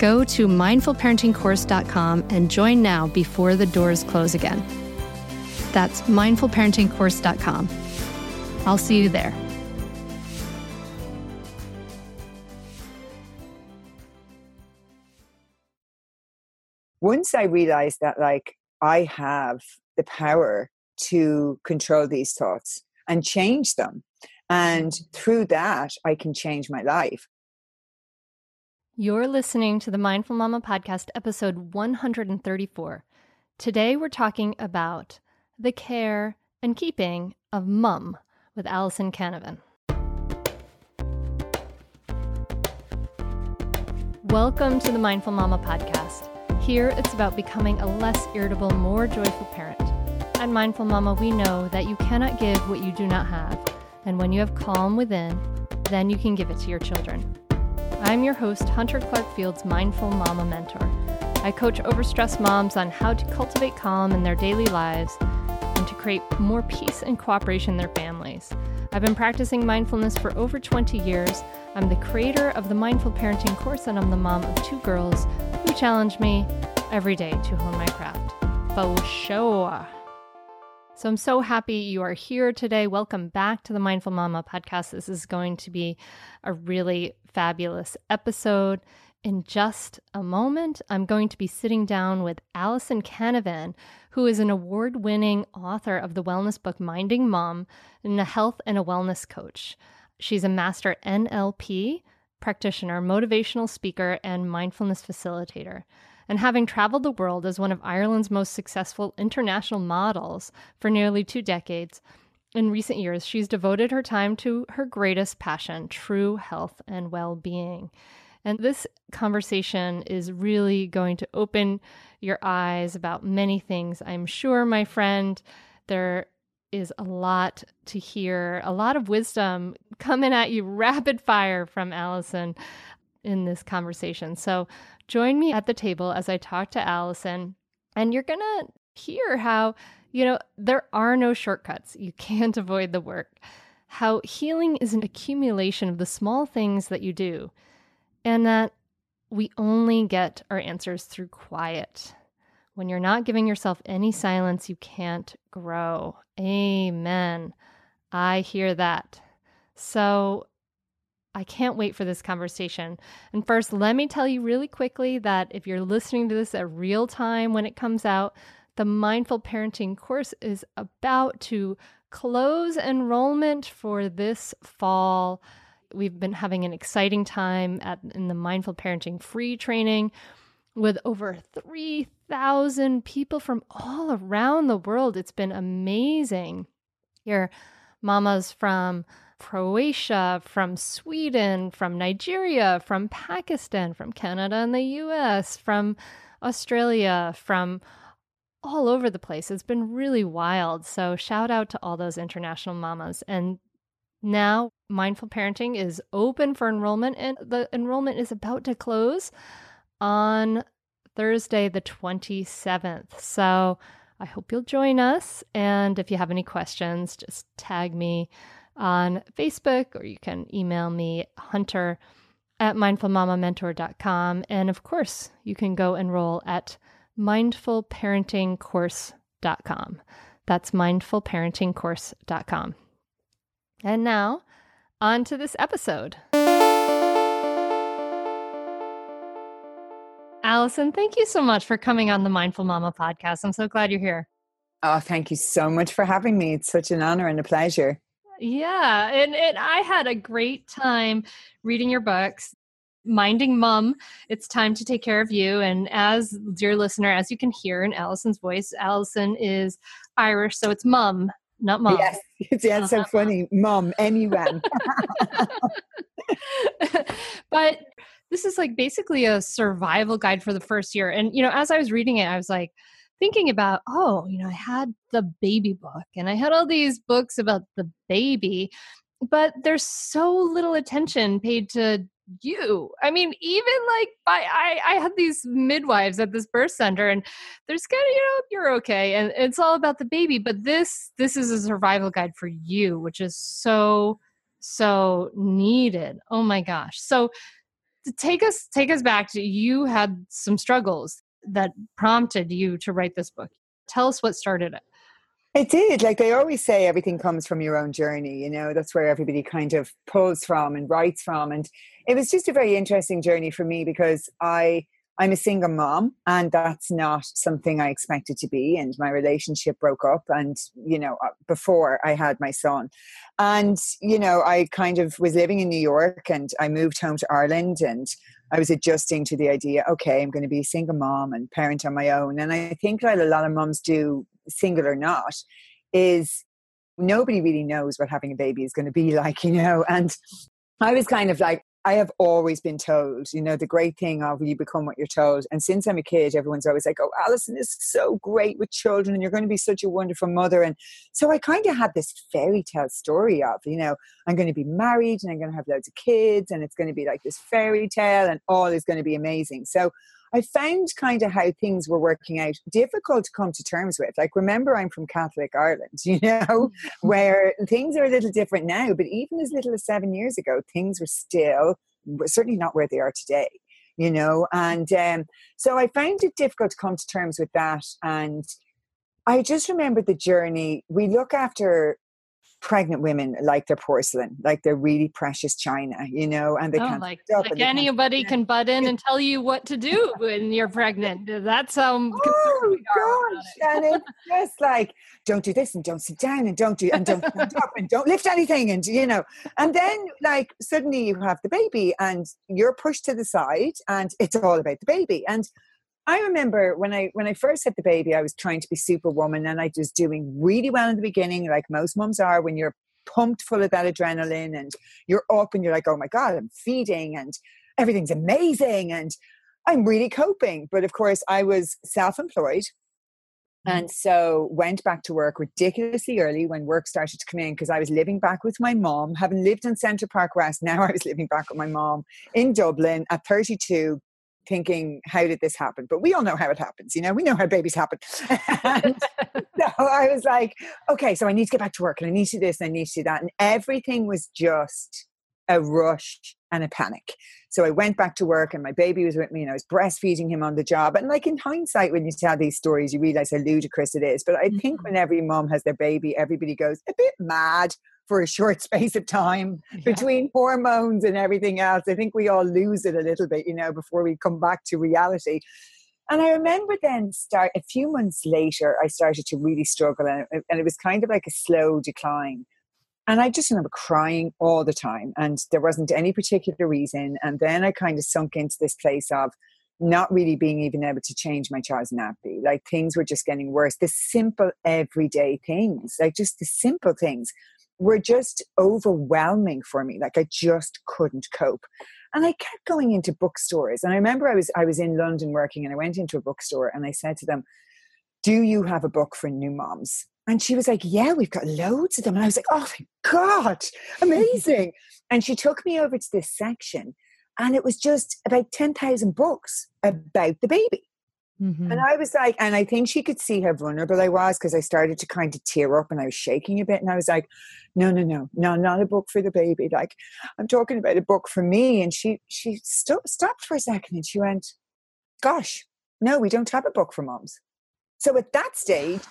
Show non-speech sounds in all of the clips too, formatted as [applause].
Go to mindfulparentingcourse.com and join now before the doors close again. That's mindfulparentingcourse.com. I'll see you there. Once I realized that, like, I have the power to control these thoughts and change them. And through that, I can change my life. You're listening to the Mindful Mama podcast, episode 134. Today, we're talking about the care and keeping of mum with Allison Canavan. Welcome to the Mindful Mama podcast. Here, it's about becoming a less irritable, more joyful parent. At Mindful Mama, we know that you cannot give what you do not have, and when you have calm within, then you can give it to your children. I'm your host, Hunter Clark Fields, Mindful Mama Mentor. I coach overstressed moms on how to cultivate calm in their daily lives and to create more peace and cooperation in their families. I've been practicing mindfulness for over 20 years. I'm the creator of the Mindful Parenting course, and I'm the mom of two girls who challenge me every day to hone my craft. For sure. So I'm so happy you are here today. Welcome back to the Mindful Mama podcast. This is going to be a really fabulous episode. In just a moment, I'm going to be sitting down with Allison Canavan, who is an award winning author of the wellness book Minding Mom and a health and a wellness coach. She's a master NLP practitioner, motivational speaker, and mindfulness facilitator and having traveled the world as one of Ireland's most successful international models for nearly two decades, in recent years, she's devoted her time to her greatest passion true health and well being. And this conversation is really going to open your eyes about many things. I'm sure, my friend, there is a lot to hear, a lot of wisdom coming at you [laughs] rapid fire from Allison in this conversation. So join me at the table as I talk to Allison, and you're going to hear how, you know, there are no shortcuts. You can't [laughs] avoid the work. How healing is an accumulation of the small things that you do, and that we only get our answers through quiet. When you're not giving yourself any silence, you can't grow. Amen. I hear that. So, I can't wait for this conversation. And first, let me tell you really quickly that if you're listening to this at real time when it comes out, the Mindful Parenting course is about to close enrollment for this fall. We've been having an exciting time at in the Mindful Parenting free training with over 3,000 people from all around the world. It's been amazing. Your mamas from Croatia, from Sweden, from Nigeria, from Pakistan, from Canada and the US, from Australia, from all over the place. It's been really wild. So, shout out to all those international mamas. And now, Mindful Parenting is open for enrollment, and the enrollment is about to close on Thursday, the 27th. So, I hope you'll join us. And if you have any questions, just tag me on Facebook or you can email me, hunter at mindfulmamamentor.com. And of course, you can go enroll at mindfulparentingcourse.com. That's mindfulparentingcourse.com. And now, on to this episode. Allison, thank you so much for coming on the Mindful Mama podcast. I'm so glad you're here. Oh, thank you so much for having me. It's such an honor and a pleasure. Yeah, and, and I had a great time reading your books. Minding Mum, it's time to take care of you. And as dear listener, as you can hear in Allison's voice, Allison is Irish, so it's mum, not mom. Yes, [laughs] it's, yeah, so uh-huh. funny. Mum, M U M. But this is like basically a survival guide for the first year. And, you know, as I was reading it, I was like, thinking about, oh, you know, I had the baby book and I had all these books about the baby, but there's so little attention paid to you. I mean, even like by I, I had these midwives at this birth center and there's kind of, you know, you're okay. And it's all about the baby. But this this is a survival guide for you, which is so, so needed. Oh my gosh. So take us take us back to you had some struggles that prompted you to write this book. Tell us what started it. It did. Like they always say, everything comes from your own journey. You know, that's where everybody kind of pulls from and writes from. And it was just a very interesting journey for me because I I'm a single mom, and that's not something I expected to be. And my relationship broke up, and you know, uh, before I had my son, and you know, I kind of was living in New York, and I moved home to Ireland, and I was adjusting to the idea. Okay, I'm going to be a single mom and parent on my own, and I think that a lot of moms do, single or not, is nobody really knows what having a baby is going to be [laughs] like, you know, and I was kind of like, I have always been told, you know, the great thing of you become what you're told. And since I'm a kid, everyone's always like, oh, Allison is so great with children and you're going to be such a wonderful mother. And so I kind of had this fairy tale story of, you know, I'm going to be married and I'm going to have loads of kids and it's going to be like this fairy tale and all is going to be amazing. So I found kind of how things were working out difficult to come to terms with. Like, remember, I'm from Catholic Ireland, [laughs] you know, mm-hmm. where things are a little different now, but even as little as seven years ago, things were still certainly not where they are today, you know. And um, so I found it difficult to come to terms with that. And I just remember the journey. We look after pregnant women like they're porcelain, like they're really precious china, you know, and they oh, can't. Like, like anybody can butt in and tell you what to do when you're pregnant. That's how. Oh gosh, and it's [laughs] just like don't do this and don't sit down and don't do and don't stand [laughs] up and don't lift anything and you know, and then like suddenly you have the baby and you're pushed to the side and it's all about the baby and I remember when I when I first had the baby, I was trying to be superwoman, and I was doing really well in the beginning, like most moms are when you're pumped full of that adrenaline and you're up and you're like, oh my god, I'm feeding and everything's amazing and I'm really coping. But of course, I was self-employed. Mm-hmm. And so went back to work ridiculously early when work started to come in because I was living back with my mom, having lived in Central Park West. [laughs] Now I was living back with my mom in Dublin at 32, thinking, how did this happen? But we all know how it happens. You know, we know how babies happen. [laughs] so I was like, okay, so I need to get back to work and I need to do this and I need to do that. And everything was just a rush and a panic. So I went back to work and my baby was with me and I was breastfeeding him on the job. And like in hindsight, when you tell these stories, you realize how ludicrous it is. But I think mm-hmm. when every mom has their baby, everybody goes a bit mad for a short [laughs] space of time yeah. between hormones and everything else. I think we all lose it a little bit, you know, before we come back to reality. And I remember then start a few months later, I started to really struggle, and it, and it was kind of like a slow decline. And I just remember crying all the time, and there wasn't any particular reason. And then I kind of sunk into this place of not really being even able to change my child's nappy. Like things were just getting worse. The simple everyday things, like just the simple things were just overwhelming for me. Like I just couldn't cope. And I kept going into bookstores. And I remember I was I was in London working and I went into a bookstore and I said to them, Do you have a book for new moms? And she was like, Yeah, we've got loads of them. And I was like, Oh my God, amazing. [laughs] and she took me over to this section and it was just about 10,000 books about the baby. Mm-hmm. And I was like, and I think she could see how vulnerable I was because I started to kind of tear up and I was shaking a bit. And I was like, no, no, no, no, not a book for the baby. Like, I'm talking about a book for me. And she she st- stopped for a second and she went, gosh, no, we don't have a book for moms. So at that stage,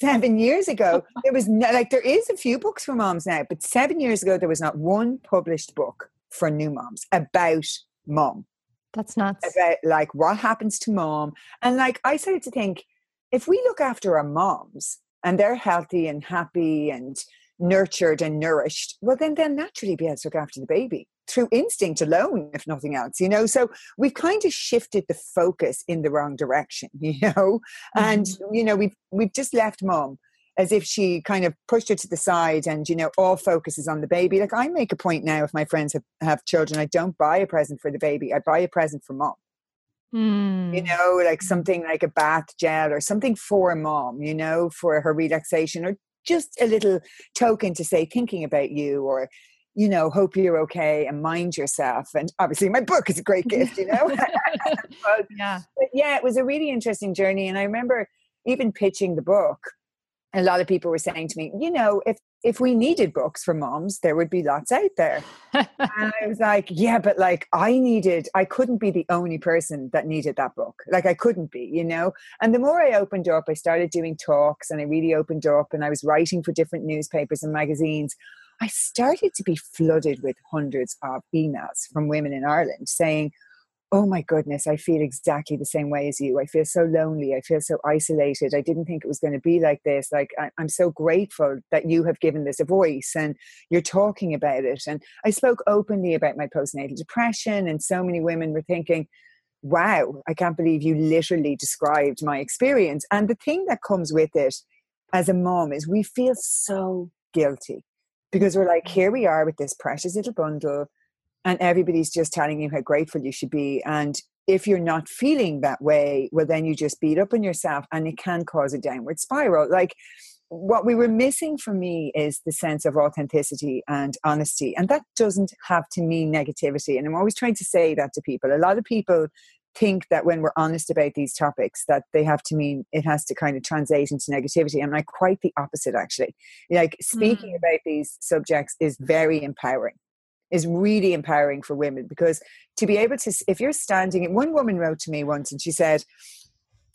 seven years ago, [laughs] there was no, like there is a few books for moms now, but seven years ago there was not one published book for new moms about mom. That's nuts. About like what happens to mom. And like I started to think, if we look after our moms and they're healthy and happy and nurtured and nourished, well then they'll naturally be able to look after the baby through instinct alone, if nothing else, you know. So we've kind of shifted the focus in the wrong direction, [laughs] you know. Mm-hmm. And you know, we've we've just left mom as if she kind of pushed her to the side and you know all focus is on the baby. Like i make a point now if my friends have, have children i don't buy a present for the baby i buy a present for mom. Mm. you know like something like a bath gel or something for mom you know for her relaxation or just a little token to say thinking about you or you know hope you're okay and mind yourself. And obviously my book is a great gift you know? [laughs] [laughs] But, yeah. but yeah it was a really interesting journey. And i remember even pitching the book a lot of people were saying to me, you know, if if we needed books for moms, there would be lots out there. and I was like, yeah, but like I needed, I couldn't be the only person that needed that book. Like I couldn't be, you know. And the more I opened up, I started doing talks and I really opened up and I was writing for different newspapers and magazines. I started to be flooded with hundreds of emails from women in Ireland saying, oh my goodness, I feel exactly the same way as you. I feel so lonely. I feel so isolated. I didn't think it was going to be like this. Like, I, am so grateful that you have given this a voice and you're talking about it. And I spoke openly about my postnatal depression, and so many women were thinking, wow, I can't believe you literally described my experience. And the thing that comes with it as a mom is we feel so guilty because we're like, mm-hmm. here we are with this precious little bundle and everybody's just telling you how grateful you should be and if you're not feeling that way well then you just beat up on yourself and it can cause a downward spiral. Like what we were missing for me is the sense of authenticity and honesty and that doesn't have to mean negativity and i'm always trying to say that to people. A lot of people think that when we're honest about these topics that they have to mean it has to kind of translate into negativity i'm like quite the opposite actually. Like speaking mm. about these subjects is very empowering is really empowering for women because to be able to if you're standing one woman wrote to me once and she said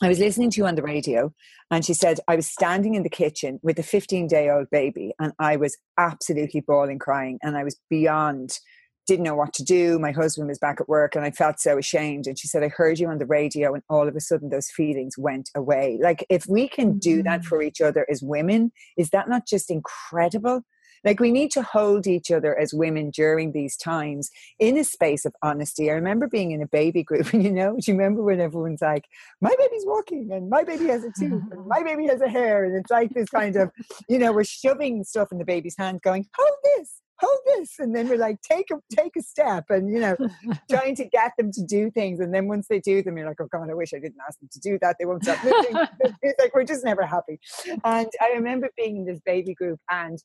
I was listening to you on the radio, and she said, I was standing in the kitchen with a 15 day old baby, and I was absolutely bawling, crying, and I was beyond, didn't know what to do. My husband was back at work, and I felt so ashamed. And she said, I heard you on the radio, and all of a sudden those feelings went away. Like, if we can do that mm-hmm. for each other as women, is that not just incredible? Like we need to hold each other as women during these times in a space of honesty. I remember being in a baby group, [laughs] and you know, do you remember when everyone's like, "My baby's walking, and my baby has a [laughs] tooth, and my baby has a hair," and it's like this kind of, you know, we're shoving stuff in the baby's hand, going, "Hold this." hold this and then we're like take a take a step and you know [laughs] trying to get them to do things and then once they do them you're like oh god i wish i didn't ask them to do that they won't stop moving it's like we're just never happy and i remember being in this baby group and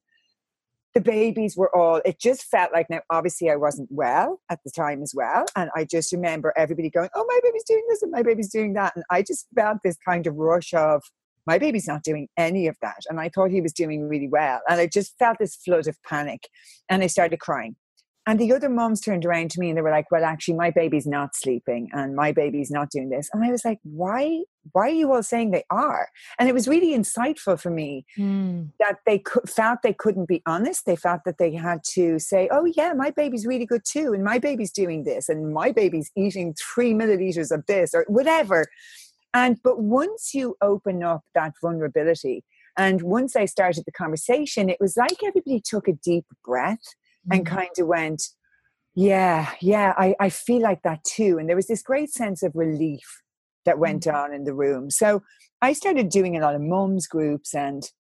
the babies were all it just felt like now obviously i wasn't well at the time as well and i just remember everybody going oh my baby's doing this and my baby's doing that and i just felt this kind of rush of my baby's not doing any of that and i thought he was doing really well and i just felt this flood of panic and i started crying and the other moms turned around to me and they were like, well, actually, my baby's not sleeping and my baby's not doing this. And I was like, why? Why are you all saying they are? And it was really insightful for me mm. that they felt they couldn't be honest. They felt that they had to say, oh, yeah, my baby's really good too. And my baby's doing this. And my baby's eating three milliliters of this or whatever. And, but once you open up that vulnerability, and once I started the conversation, it was like everybody took a deep breath and mm. kind of went, yeah, yeah, I, I feel like that too. And there was this great sense of relief that went mm. on in the room. So I started doing a lot of mums groups and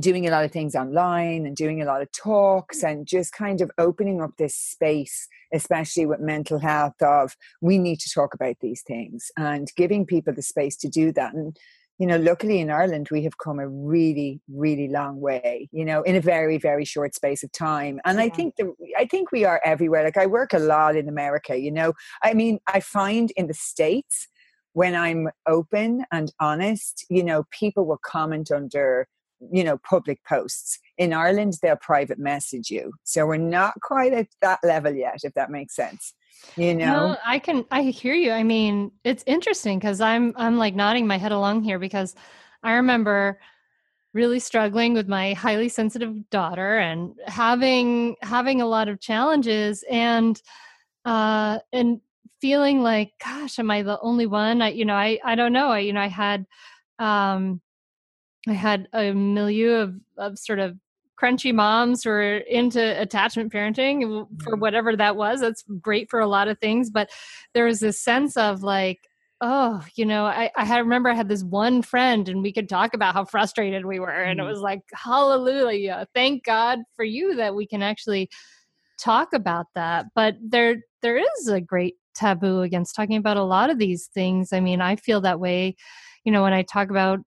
doing a lot of things online and doing a lot of talks and just kind of opening up this space especially with mental health of we need to talk about these things and giving people the space to do that and you know luckily in ireland we have come a really really long way you know in a very very short space of time. And yeah. i think the i think we are everywhere. Like i work a lot in america you know? I mean i find in the states when i'm open and honest you know people will comment under you know public posts. In ireland they'll private message you. So we're not quite at that level yet if that makes sense you know? No, i can i hear you. I mean it's interesting because i'm i'm like nodding my head along here because i remember really struggling with my highly sensitive daughter and having having a lot of challenges and uh and feeling like gosh am i the only one? I you know i i don't know. I you know i had um I had a milieu of, of sort of crunchy moms who are into attachment parenting for mm-hmm. whatever that was. That's great for a lot of things. But there was this sense of like, oh, you know, I, I had, remember I had this one friend and we could talk about how frustrated we were. And it mm-hmm. was like, hallelujah. Thank God for you that we can actually talk about that. But there there is a great taboo against talking about a lot of these things. I mean, I feel that way, you know, when I talk about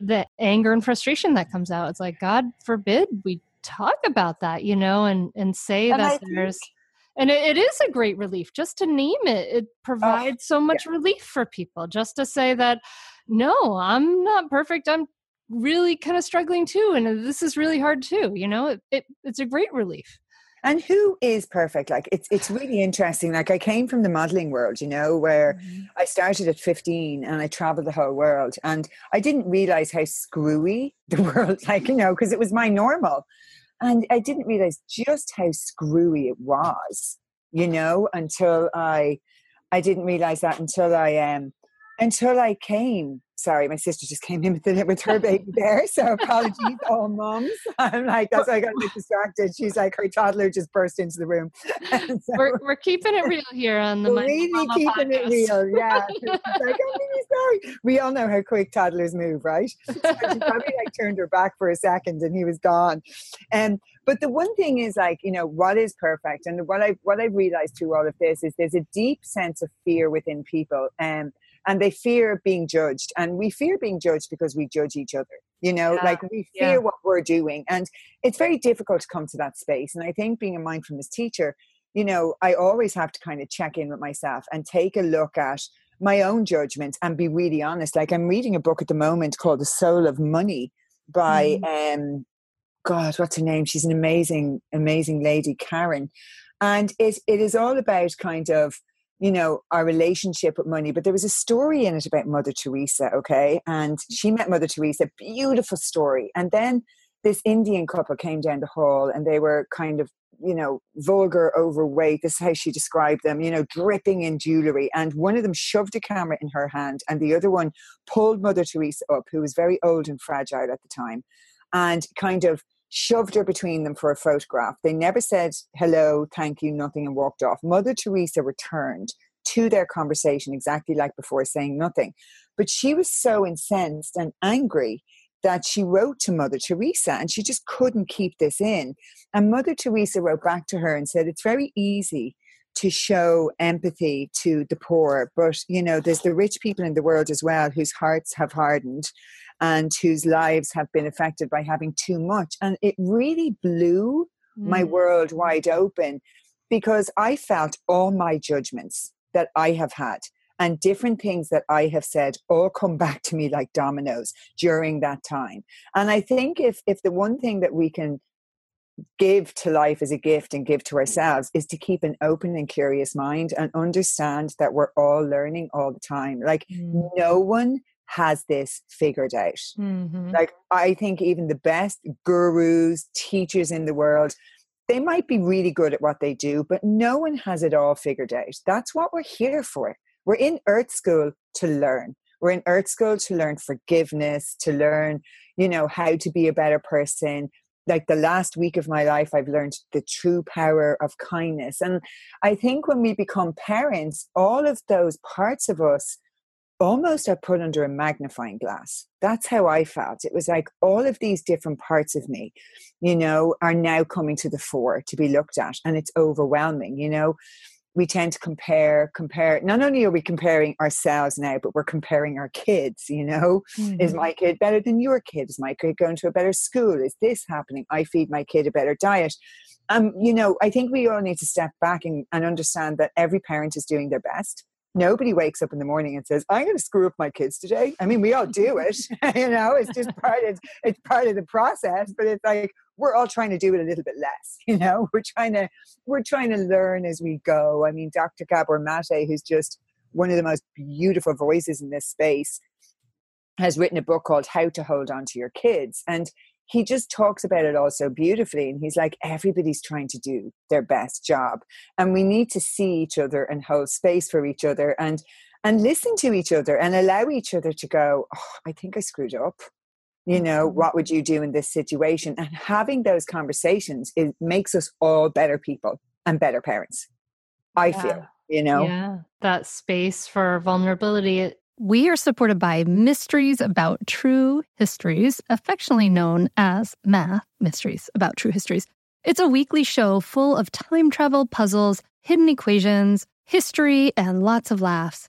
the anger and frustration that comes out. It's like, God forbid we talk about that, you know, and and say and that I there's think- and it, it is a great relief just to name it. It oh, provides oh, so much yeah. relief for people just to say that no, I'm not perfect. I'm really kind of struggling too and this is really hard too you know it, it, it's a great relief and who is perfect? Like it's it's really interesting. Like i came from the modeling world you know where mm-hmm. i started at 15 and i traveled the whole world. And i didn't realize how screwy [laughs] the world like you know because it was my normal. And i didn't realize just how screwy it was you know until i i didn't realize that until i um until i came sorry, my sister just came [laughs] in with, with her baby [laughs] there. So apologies, all moms. [laughs] I'm like, that's why I got a bit distracted. She's like, her toddler just burst into the room. So, we're, we're keeping it real here on the really keeping podcast. it real. Yeah. like, I'm really sorry. We all know how quick toddlers move, right? So she probably like turned her back for a second and he was gone. And um, but the one thing is like, you know, what is perfect? And what I what I've realized through all of this is there's a deep sense of fear within people. Um, and they fear being judged and we fear being judged because we judge each other you know yeah. like we fear yeah. what we're doing and it's very difficult to come to that space and i think being a mindfulness teacher you know i always have to kind of check in with myself and take a look at my own judgment and be really honest like i'm reading a book at the moment called the soul of money by mm. um god what's her name she's an amazing amazing lady karen and it, it is all about kind of you know, our relationship with money. But there was a story in it about Mother Teresa, okay? And mm-hmm. she met Mother Teresa, beautiful story. And then this Indian couple came down the hall and they were kind of, you know, vulgar, overweight. This is how she described them, you know, dripping in jewelry. And one of them shoved a camera in her hand and the other one pulled Mother Teresa up, who was very old and fragile at the time, and kind of shoved her between them for a photograph. They never said hello, thank you, nothing, and walked off. Mother Teresa returned to their conversation exactly like before, saying nothing. But she was so incensed and angry that she wrote to Mother Teresa and she just couldn't keep this in. And Mother Teresa wrote back to her and said, It's very easy to show empathy to the poor but you know there's the rich people in the world as well whose hearts have hardened and whose lives have been affected by having too much. And it really blew mm. my world wide open because I felt all my judgments that I have had and different things that I have said all come [laughs] back to me like dominoes during that time. And I think if if the one thing that we can give to life as a gift and give to ourselves is to keep an open and curious mind and understand that we're all learning all the time. Like mm. no one has this figured out. Mm-hmm. Like, I think even the best gurus, teachers in the world, they might be really good at what they do, but no one has it all figured out. That's what we're here for. We're in Earth School to learn. We're in Earth School to learn forgiveness, to learn, you know, how to be a better person. Like the last week of my life, I've learned the true power of kindness. And I think when we become parents, all of those parts of us almost are put under a magnifying glass. That's how I felt. It was like all of these different parts of me, you know, are now coming to the fore to be looked at. And it's overwhelming, you know. We tend to compare, compare. Not only are we comparing ourselves now, but we're comparing our kids, you know. Mm-hmm. Is my kid better than your kid? Is my kid going to a better school? Is this happening? I feed my kid a better diet. Um, you know, I think we all need to step back and, and understand that every parent is doing their best nobody wakes up in the morning and says i'm going to screw up my kids today. I mean we all do it [laughs] [laughs] you know it's just part of it's part of the process but it's like we're all trying to do it a little bit less [laughs] you know? We're trying to we're trying to learn as we go. I mean dr gabor mate who's just one of the most beautiful voices in this space has written a book called how to hold on to your kids and he just talks about it all so beautifully and he's like everybody's trying to do their best job and we need to see each other and hold space for each other and and listen to each other and allow each other to go oh, i think i screwed up you know mm-hmm. what would you do in this situation and having those conversations it makes us all better people and better parents i yeah. feel you know yeah that space for vulnerability we are supported by Mysteries About True Histories, affectionately known as Math Mysteries About True Histories. It's a weekly show full of time travel puzzles, hidden equations, history, and lots of laughs.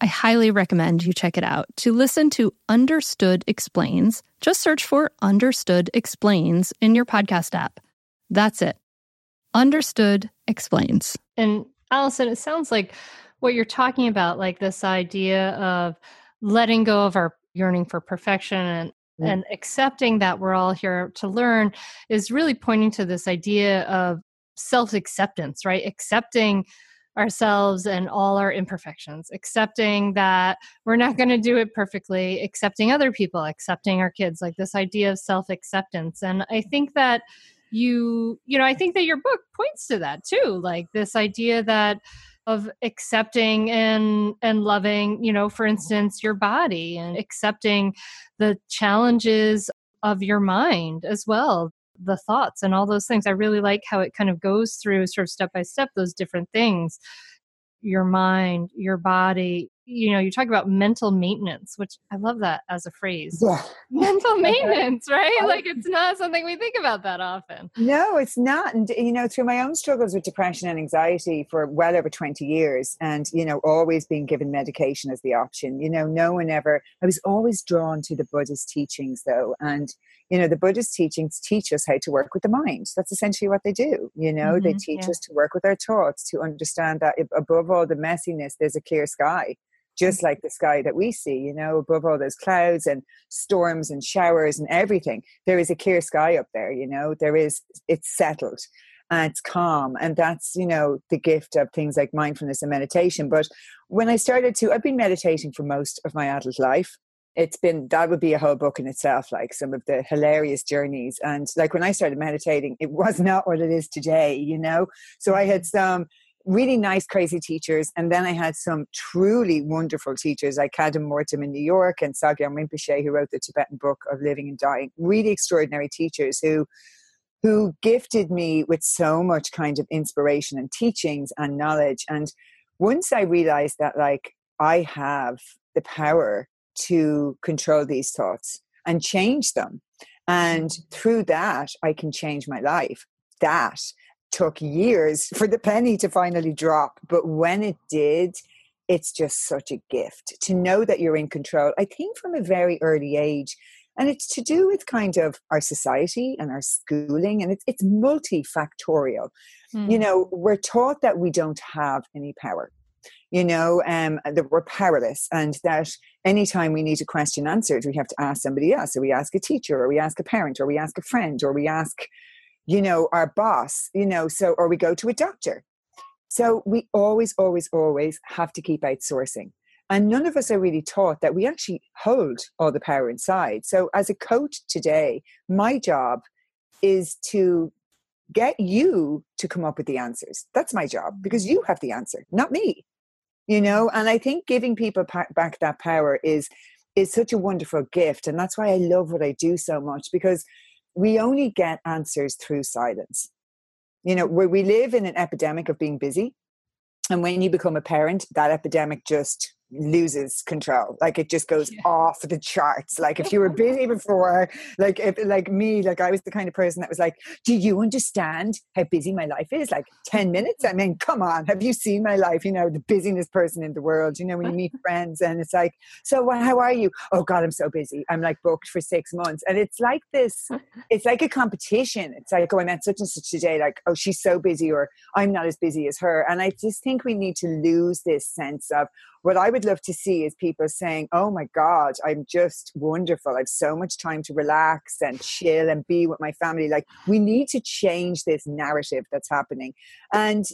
I highly recommend you check it out. To listen to Understood Explains, just search for Understood Explains in your podcast app. That's it. Understood Explains. And Allison, it sounds like what you're talking about, like this idea of letting go of our yearning for perfection and mm. and accepting that we're all here to learn is really pointing to this idea of self acceptance, right? Accepting ourselves and all our imperfections, accepting that we're not going to do it perfectly, accepting other people, accepting our kids, like this idea of self acceptance. And I think that you, you know, I think that your book points to that too, like this idea that of accepting and and loving you know for instance your body and accepting the challenges of your mind as well the thoughts and all those things. I really like how it kind of goes through sort of step by step those different things. your mind, your body, you know, you talk about mental maintenance, which I love that as a phrase. Yeah. Mental [laughs] maintenance, right? Like it's not something we think about that often. No, it's not. And, you know, through my own struggles with depression and anxiety for well over 20 years, and, you know, always being given medication as the option, you know, no one ever, I was always drawn to the Buddhist teachings, though. And, you know, the Buddhist teachings teach us how to work with the mind. That's essentially what they do. You know, mm-hmm, they teach yeah. us to work with our thoughts, to understand that above all the messiness, there's a clear sky just like the sky that we see, you know, above all those clouds and storms and showers and everything, there is a clear sky up there, you know, there is, it's settled and it's calm. And that's, you know, the gift of things like mindfulness and meditation. But when I started to, I've been meditating for most of my adult life. It's been, that would be a whole book in itself, like some of the hilarious journeys. And like when I started meditating, it was [laughs] not what it is today, you know? So I had some, really nice, crazy teachers. And then I had some truly wonderful teachers like Kadam Morten in New York and Sogyal Rinpoche, who wrote the Tibetan book of living and dying. Really extraordinary teachers who who gifted me with so much kind of inspiration and teachings and knowledge. And once I realized that like I have the power to control these thoughts and change them. And through that, I can change my life. That took years [laughs] for the penny to finally drop. But when it did, it's just such a gift to know that you're in control. I think from a very early age. And it's to do with kind of our society and our schooling, and it's, it's multifactorial. Mm. You hmm. know, we're taught that we don't have any power you know, um, that we're powerless and that anytime we need a question answered, we have to ask somebody else. So we ask a teacher or we ask a parent or we ask a friend or we ask you know, our boss, you know, so, or we go to a doctor. So we always, always, always have to keep outsourcing. And none of us are really taught that we actually hold all the power inside. So as a coach today, my job is to get you to come up with the answers. That's my job because you have the answer, not me. You know, and I think giving people back that power is is such a wonderful gift and that's why I love what I do so much because we only get answers through silence. You know, where we live in an epidemic of being busy. And when you become a parent, that epidemic just loses control like it just goes yeah. off the charts like if you were [laughs] busy before like if like me like i was the kind of person that was like do you understand how busy my life is? Like 10 minutes? I mean come on have you seen my life? You know the busiest person in the world you know when you meet [laughs] friends and it's like so well, how are you? Oh god i'm so busy. I'm like booked for six months. And it's like this [laughs] it's like a competition. It's like oh i met such and such today like oh she's so busy or i'm not as busy as her. And i just think we need to lose this sense of what I would love to see is people saying, Oh my God, I'm just wonderful. I've so much time to relax and chill and be with my family. Like, we need to change this narrative that's happening. And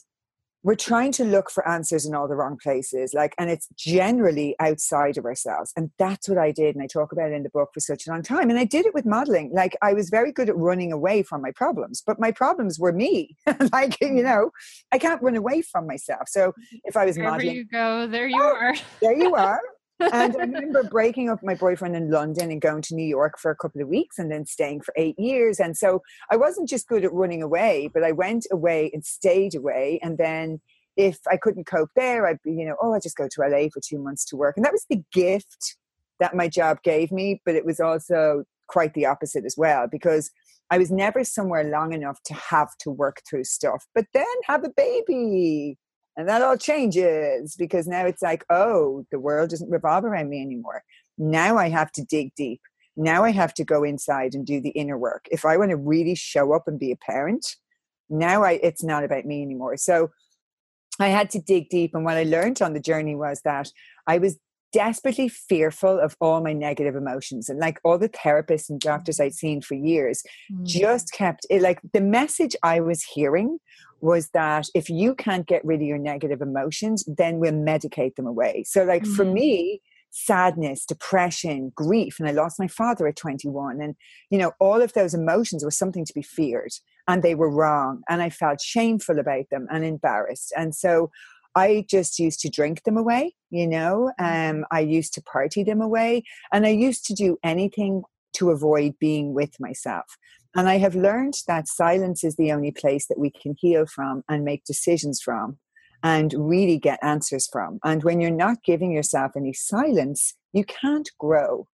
we're trying to look for answers in all the wrong places like and it's generally outside of ourselves and that's what i did and i talk about it in the book for such a long time and i did it with modeling like i was very good at running away from my problems but my problems were me [laughs] like you mm-hmm. know i can't run away from myself so if i was Wherever modeling you go there you oh, are there you are and I [laughs] remember breaking up my boyfriend in London and going to New York for a couple of weeks and then staying for eight years. And so I wasn't just good at running away, but I went away and stayed away. And then if I couldn't cope there, I'd be, you know, oh, I'll just go to LA for two months to work. And that was the gift that my job gave me, but it was also quite the opposite as well because I was never somewhere long enough to have to work through stuff. But then have a baby and that all changes because now it's like, oh, the world doesn't revolve around me anymore. Now I have to dig deep. Now I have to go inside and do the inner work. If I want to really show up and be a parent, now I it's not about me anymore. So I had to dig deep. And what I learned on the journey was that I was desperately fearful of all my negative emotions. And like all the therapists and doctors I'd seen for years mm. just kept it like the message I was hearing was that if you can't get rid of your negative emotions, then we'll medicate them away. So, like mm-hmm. for me, sadness, depression, grief, and I lost my father at 21. And, you know, all of those emotions were something to be feared and they were wrong. And I felt shameful about them and embarrassed. And so I just used to drink them away, you know, mm-hmm. um, I used to party them away. And I used to do anything to avoid being with myself. And I have learned that silence is the only place that we can heal from and make decisions from. and really get answers from. And when you're not giving yourself any silence, you can't grow,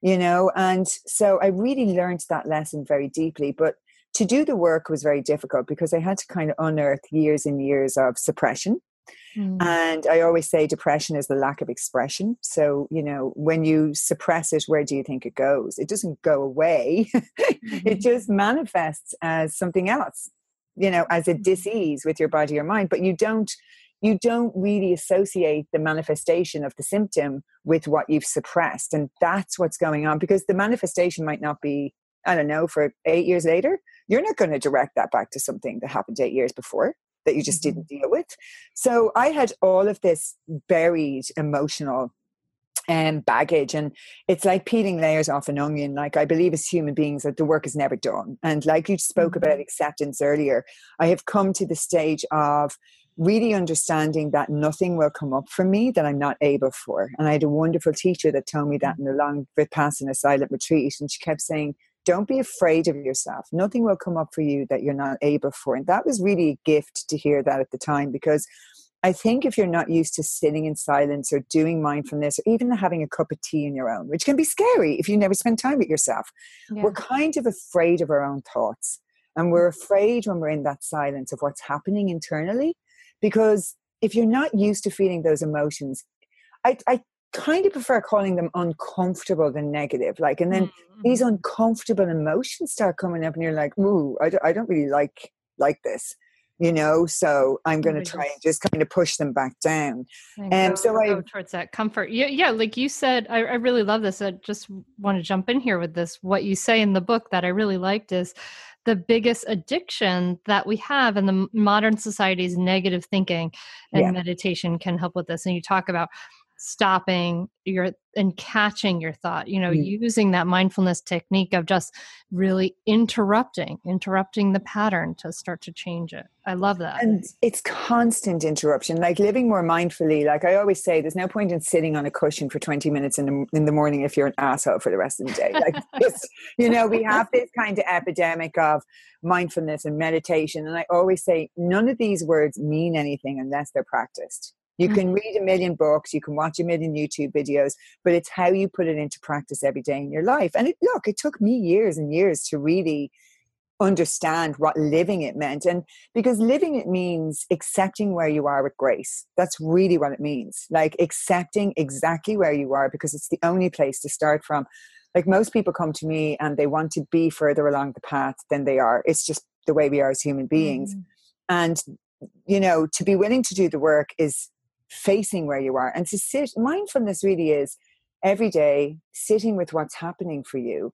you know? And so I really learned that lesson very deeply. But to do the work was very difficult because I had to kind of unearth years and years of suppression. Mm. And I always say depression is the lack of expression. So, you know, when you suppress it, where do you think it goes? It doesn't go away, [laughs] mm-hmm. it just manifests as something else, you know, as a mm-hmm. disease with your body or mind. But you don't. You don't really associate the manifestation of the symptom with what you've suppressed. And that's what's going on because the manifestation might not be, I don't know, for eight years later. You're not going to direct that back to something that happened eight years before that you just mm-hmm. didn't deal with. So I had all of this buried emotional um, baggage and it's like peeling layers off an onion like i believe as human beings that the work is never done and like you spoke mm-hmm. about acceptance earlier i have come to the stage of really understanding that nothing will come up for me that i'm not able for and i had a wonderful teacher that told me that in a long vipassana silent retreat and she kept saying don't be afraid of yourself. Nothing will come up for you that you're not able for. And that was really a gift to hear that at the time because I think if you're not used to sitting in silence or doing mindfulness or even having a cup of tea in your own, which can be scary if you never spend time with yourself, yeah. we're kind of afraid of our own thoughts. And we're mm-hmm. afraid when we're in that silence of what's happening internally. Because if you're not used to feeling those emotions, I, I kind of prefer calling them uncomfortable than negative. Like, and then mm-hmm. these uncomfortable emotions start coming up, and you're like, "Ooh, I don't, I don't really like like this." You know, so I'm going to try and just kind of push them back down. And um, so I go towards that comfort. Yeah, yeah. Like you said, I, I really love this. I just want to jump in here with this. What you say in the book that I really liked is the biggest addiction that we have in the modern society is negative thinking and yeah. meditation can help with this and you talk about stopping your and catching your thought you know mm. using that mindfulness technique of just really interrupting interrupting the pattern to start to change it. I love that. And it's constant interruption like living more mindfully like i always say there's no point in sitting on a cushion for 20 minutes in the, in the morning if you're an asshole for the rest of the day. Like [laughs] this, you know we have this kind of epidemic of mindfulness and meditation and i always say none of these words mean anything unless they're practiced you mm. can read a million books, you can watch a million YouTube videos, but it's how you put it into practice every day in your life. And it, look, it took me years and years to really understand what living it meant. And because living it means accepting where you are with grace. That's really what it means. Like accepting exactly where you are because it's the only place to start from. Like most people come to me and they want to be further along the path than they are. It's just the way we are as human beings. Mm. And, you know, to be willing to do the work is facing where you are and to sit mindfulness really is every day sitting with what's happening for you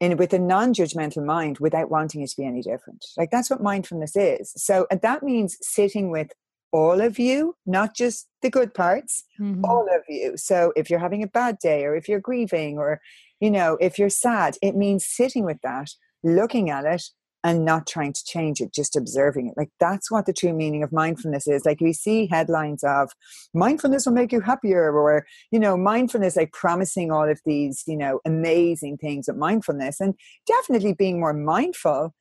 in with a non-judgmental mind without wanting it to be any different. Like that's what mindfulness is. So and that means sitting with all of you not just the good parts mm-hmm. all of you. So if you're having a bad day or if you're grieving or you know if you're sad it means sitting with that looking at it and not trying to change it, just observing it. Like that's what the true meaning of mindfulness is. Like we see headlines of mindfulness will make you happier, or, you know, mindfulness, like promising all of these, you know, amazing things with mindfulness. And definitely being more mindful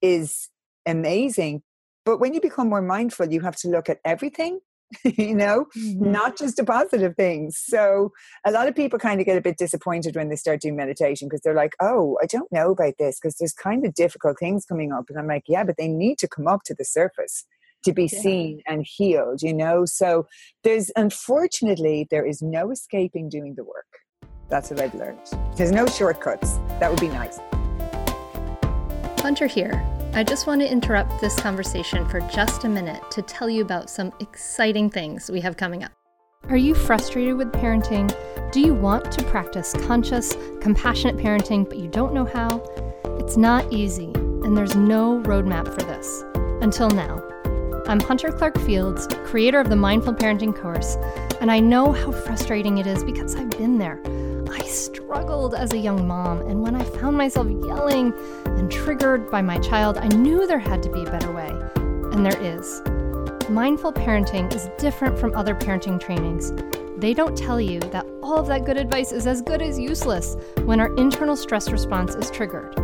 is amazing. But when you become more mindful, you have to look at everything [laughs] you know, mm-hmm. not just the positive things. So a lot of people kind of get a bit disappointed when they start doing meditation because they're like, oh, I don't know about this because there's kind of difficult things coming up. And I'm like, yeah, but they need to come up to the surface to be yeah. seen and healed, you know? So there's, unfortunately, there is no escaping doing the work. That's what I've learned. There's no shortcuts. That would be nice. Hunter here. I just want to interrupt this conversation for just a minute to tell you about some exciting things we have coming up. Are you frustrated with parenting? Do you want to practice conscious, compassionate parenting, but you don't know how? It's not easy, and there's no roadmap for this. Until now. I'm Hunter Clarke Fields, creator of the Mindful Parenting course, and I know how frustrating it is because I've been there. I struggled as a young mom, and when I found myself yelling and triggered by my child, I knew there had to be a better way. And there is. Mindful parenting is different from other parenting trainings. They don't tell you that all of that good advice is as good as useless when our internal stress response is triggered.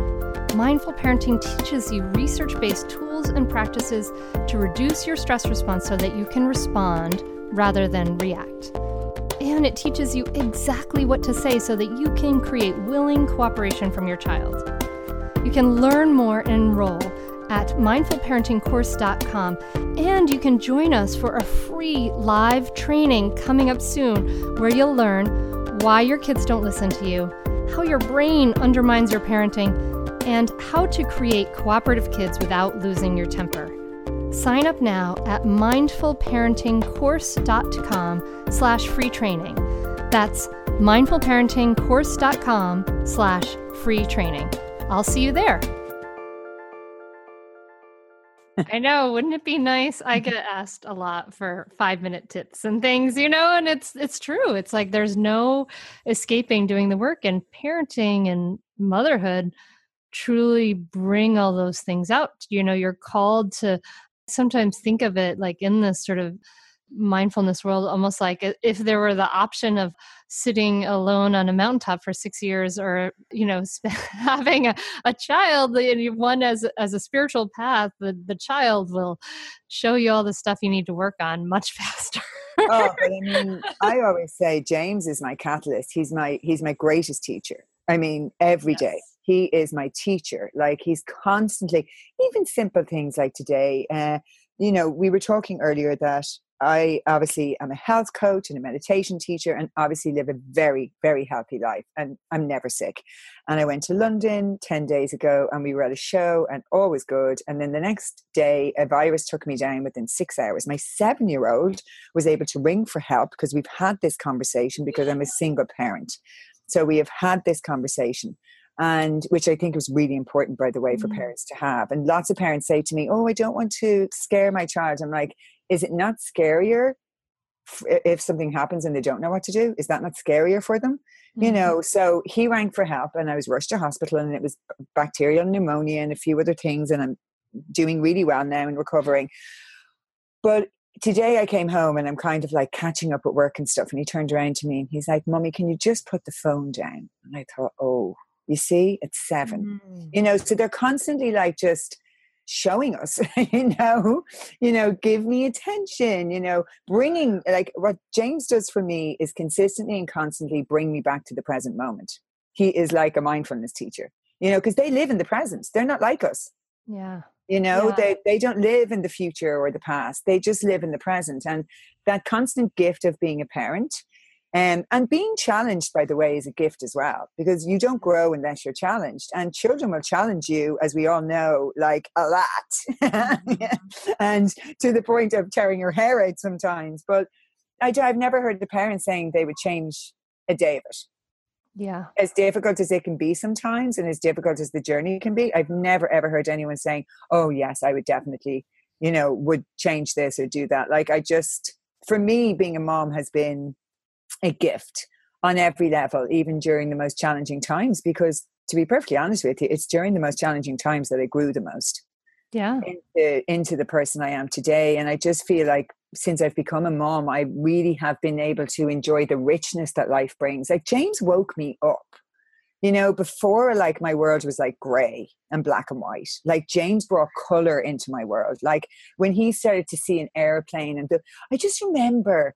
Mindful Parenting teaches you research based tools and practices to reduce your stress response so that you can respond rather than react. And it teaches you exactly what to say so that you can create willing cooperation from your child. You can learn more and enroll at mindfulparentingcourse.com. And you can join us for a free live training coming up soon where you'll learn why your kids don't listen to you, how your brain undermines your parenting, and how to create cooperative kids without losing your temper. Sign up now at mindfulparentingcourse.com slash free training. That's mindfulparentingcourse.com slash free training. I'll see you there. I know, wouldn't it be nice? I get asked a lot for 5-minute tips and things, you know, and it's it's true. It's like there's no escaping doing the work and parenting and motherhood truly bring all those things out. You know, you're called to sometimes think of it like in this sort of mindfulness world almost like if there were the option of sitting alone on a mountaintop for six years or you know [laughs] having a, a child and one as as a spiritual path the, the child will show you all the stuff you need to work on much [laughs] faster. Oh i mean i always say james is my catalyst. He's my he's my greatest teacher. I mean every yes. day he is my teacher. Like he's constantly even simple things like today uh, you know we were talking earlier that I obviously am a health coach and a meditation teacher, and obviously live a very, very healthy life. And I'm never sick. And I went to London 10 days ago and we were at a show, and all was good. And then the next day, a virus took me down within six hours. My seven year old was able to ring for help because we've had this conversation because I'm a single parent. So we have had this conversation and which I think was really important, by the way, for mm. parents to have. And lots of parents say to me, "Oh, I don't want to scare my child." I'm like, is it not scarier if something happens and they don't know what to do? Is that not scarier for them? Mm-hmm. you know so he rang for help and i was rushed to hospital and it was bacterial pneumonia and a few other things and i'm doing really well now and recovering. But today i came home and i'm kind of like catching up at work and stuff and he turned around to me and he's like mummy can you just put the phone down? And i thought oh you see it's 7 mm-hmm. you know so they're constantly like just showing us [laughs] you know you know give me attention you know bringing like what james does for me is consistently and constantly bring me back to the present moment. He is like a mindfulness teacher you know because they live in the present. They're not like us. Yeah. You know yeah. they they don't live in the future or the past. They just live in the present. And that constant gift of being a parent um, and being challenged, by the way, is a gift as well, because you don't grow unless you're challenged. And children will challenge you, as we all know, like a lot. [laughs] And to the point of tearing your hair out sometimes. But I, I've never heard the parents saying they would change a day of it. Yeah. As difficult as it can be sometimes, and as difficult as the journey can be, I've never ever heard anyone saying, oh, yes, I would definitely, you know, would change this or do that. Like, I just, for me, being a mom has been a gift on every level, even during the most challenging times. Because to be perfectly honest with you, it's during the most challenging times that I grew the most. Yeah. Into, into the person I am today. And I just feel like since I've become a mom, I really have been able to enjoy the richness that life brings. Like James woke me up. You know, before like my world was like gray and black and white. Like James brought color into my world. Like when he started to see an airplane and the, I just remember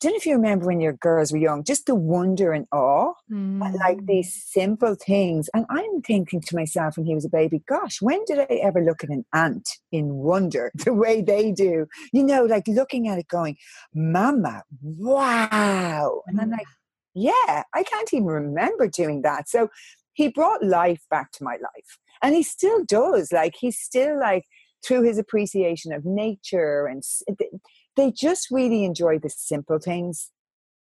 don't know if you remember when your girls were young, just the wonder and awe mm. like these simple things. And I'm thinking to myself when he was a baby, gosh, when did I ever look at an ant in wonder [laughs] the way they do? You know, like looking at it going, Mama, wow. And I'm like, yeah, I can't even remember doing that. So he brought life back to my life. And he still does. Like, he's still like, through his appreciation of nature and they just really enjoy the simple things.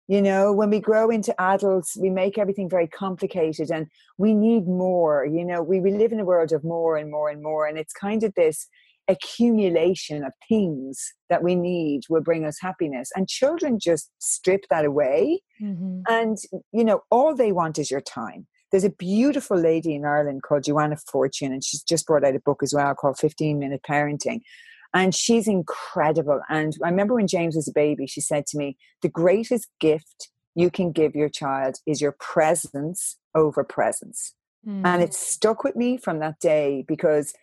You know, when we grow into adults, we make everything very complicated and we need more. You know, we, we live in a world of more and more and more. And it's kind of this accumulation of things that we need will bring us happiness. And children just strip that away. Mm-hmm. And, you know, all they want is your time. There's a beautiful lady in Ireland called Joanna Fortune, and she's just brought out a book as well called 15 Minute Parenting. And she's incredible. And I remember when James was a baby, she said to me, The greatest gift you can give your child is your presence over presence. Mm. And it stuck with me from that day because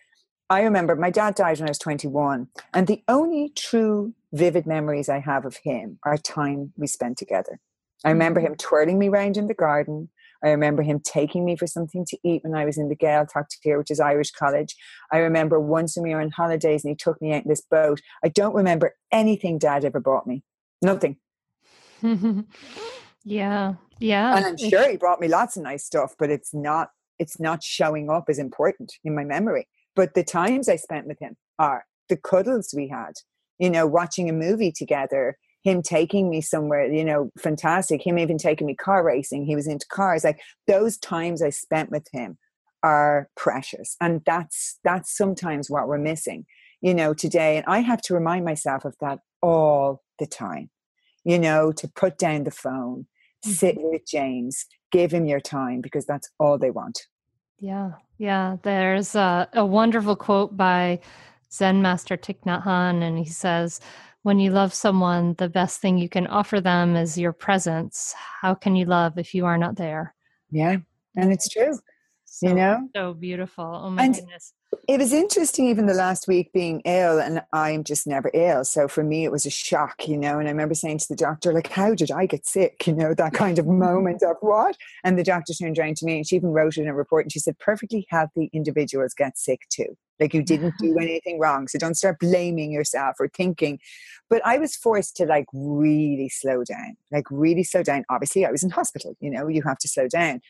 I remember my dad died when I was 21. And the only true vivid memories I have of him are time we spent together. I remember mm. him twirling me round in the garden. I remember him taking me for something to eat when I was in the Gaeltacht here, which is Irish College. I remember once when we were on holidays and he took me out in this boat. I don't remember anything dad ever bought me. Nothing. [laughs] yeah. Yeah. And I'm sure he brought me lots of nice stuff, but it's not it's not showing up as important in my memory. But the times I spent with him are the cuddles we had, you know, watching a movie together, him taking me somewhere, you know, fantastic. Him even taking me car racing. He was into cars. Like those times I spent with him are precious. And that's that's sometimes what we're missing, you know, today. And I have to remind myself of that all the time, you know, to put down the phone, mm-hmm. sit with James, give him your time because that's all they want. Yeah. Yeah. There's a, a wonderful quote by Zen Master Thich Nhat Hanh, and he says, when you love someone, the best thing you can offer them is your presence. How can you love if you are not there? Yeah, and it's true. So, you know, so beautiful. Oh my and goodness. It was interesting, even the last week being ill, and I'm just never ill. So for me, it was a shock, you know. And I remember saying to the doctor, like, "How did I get sick?" You know, that kind of [laughs] moment of what. And the doctor turned around to me, and she even wrote it in a report, and she said, "Perfectly healthy individuals get sick too." Like you didn't [laughs] do anything wrong. So don't start blaming yourself or thinking. But I was forced to like really slow down, like really slow down. Obviously, I was in hospital, you know, you have to slow down.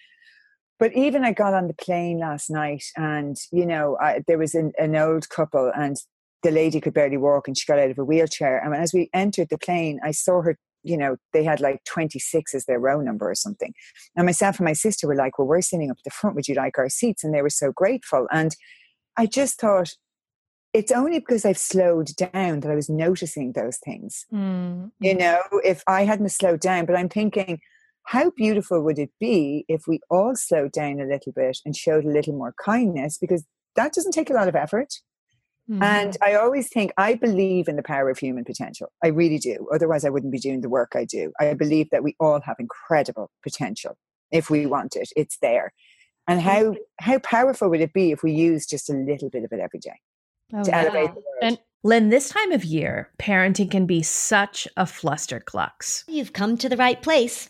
But even I got on the plane last night and, you know, I, there was an, an old couple and the lady could barely walk and she got out of a wheelchair. And as we entered the plane, I saw her you know, they had like 26 as their row number or something. And myself and my sister were like, well, we're sitting up the front. Would you like our seats? And they were so grateful. And I just thought it's only because I've slowed down that I was noticing those things. Mm-hmm. You know, if I hadn't slowed down, but I'm thinking, how beautiful would it be if we all slowed down a little bit and showed a little more kindness? Because that doesn't take a lot of effort. Mm-hmm. And I always think I believe in the power of human potential. I really do. Otherwise, I wouldn't be doing the work I do. I believe that we all have incredible potential if we want it. It's there. And how how powerful would it be if we use just a little bit of it every day oh, to elevate the world? And Lynn, this time of year, parenting can be such a flusterclux. You've come to the right place.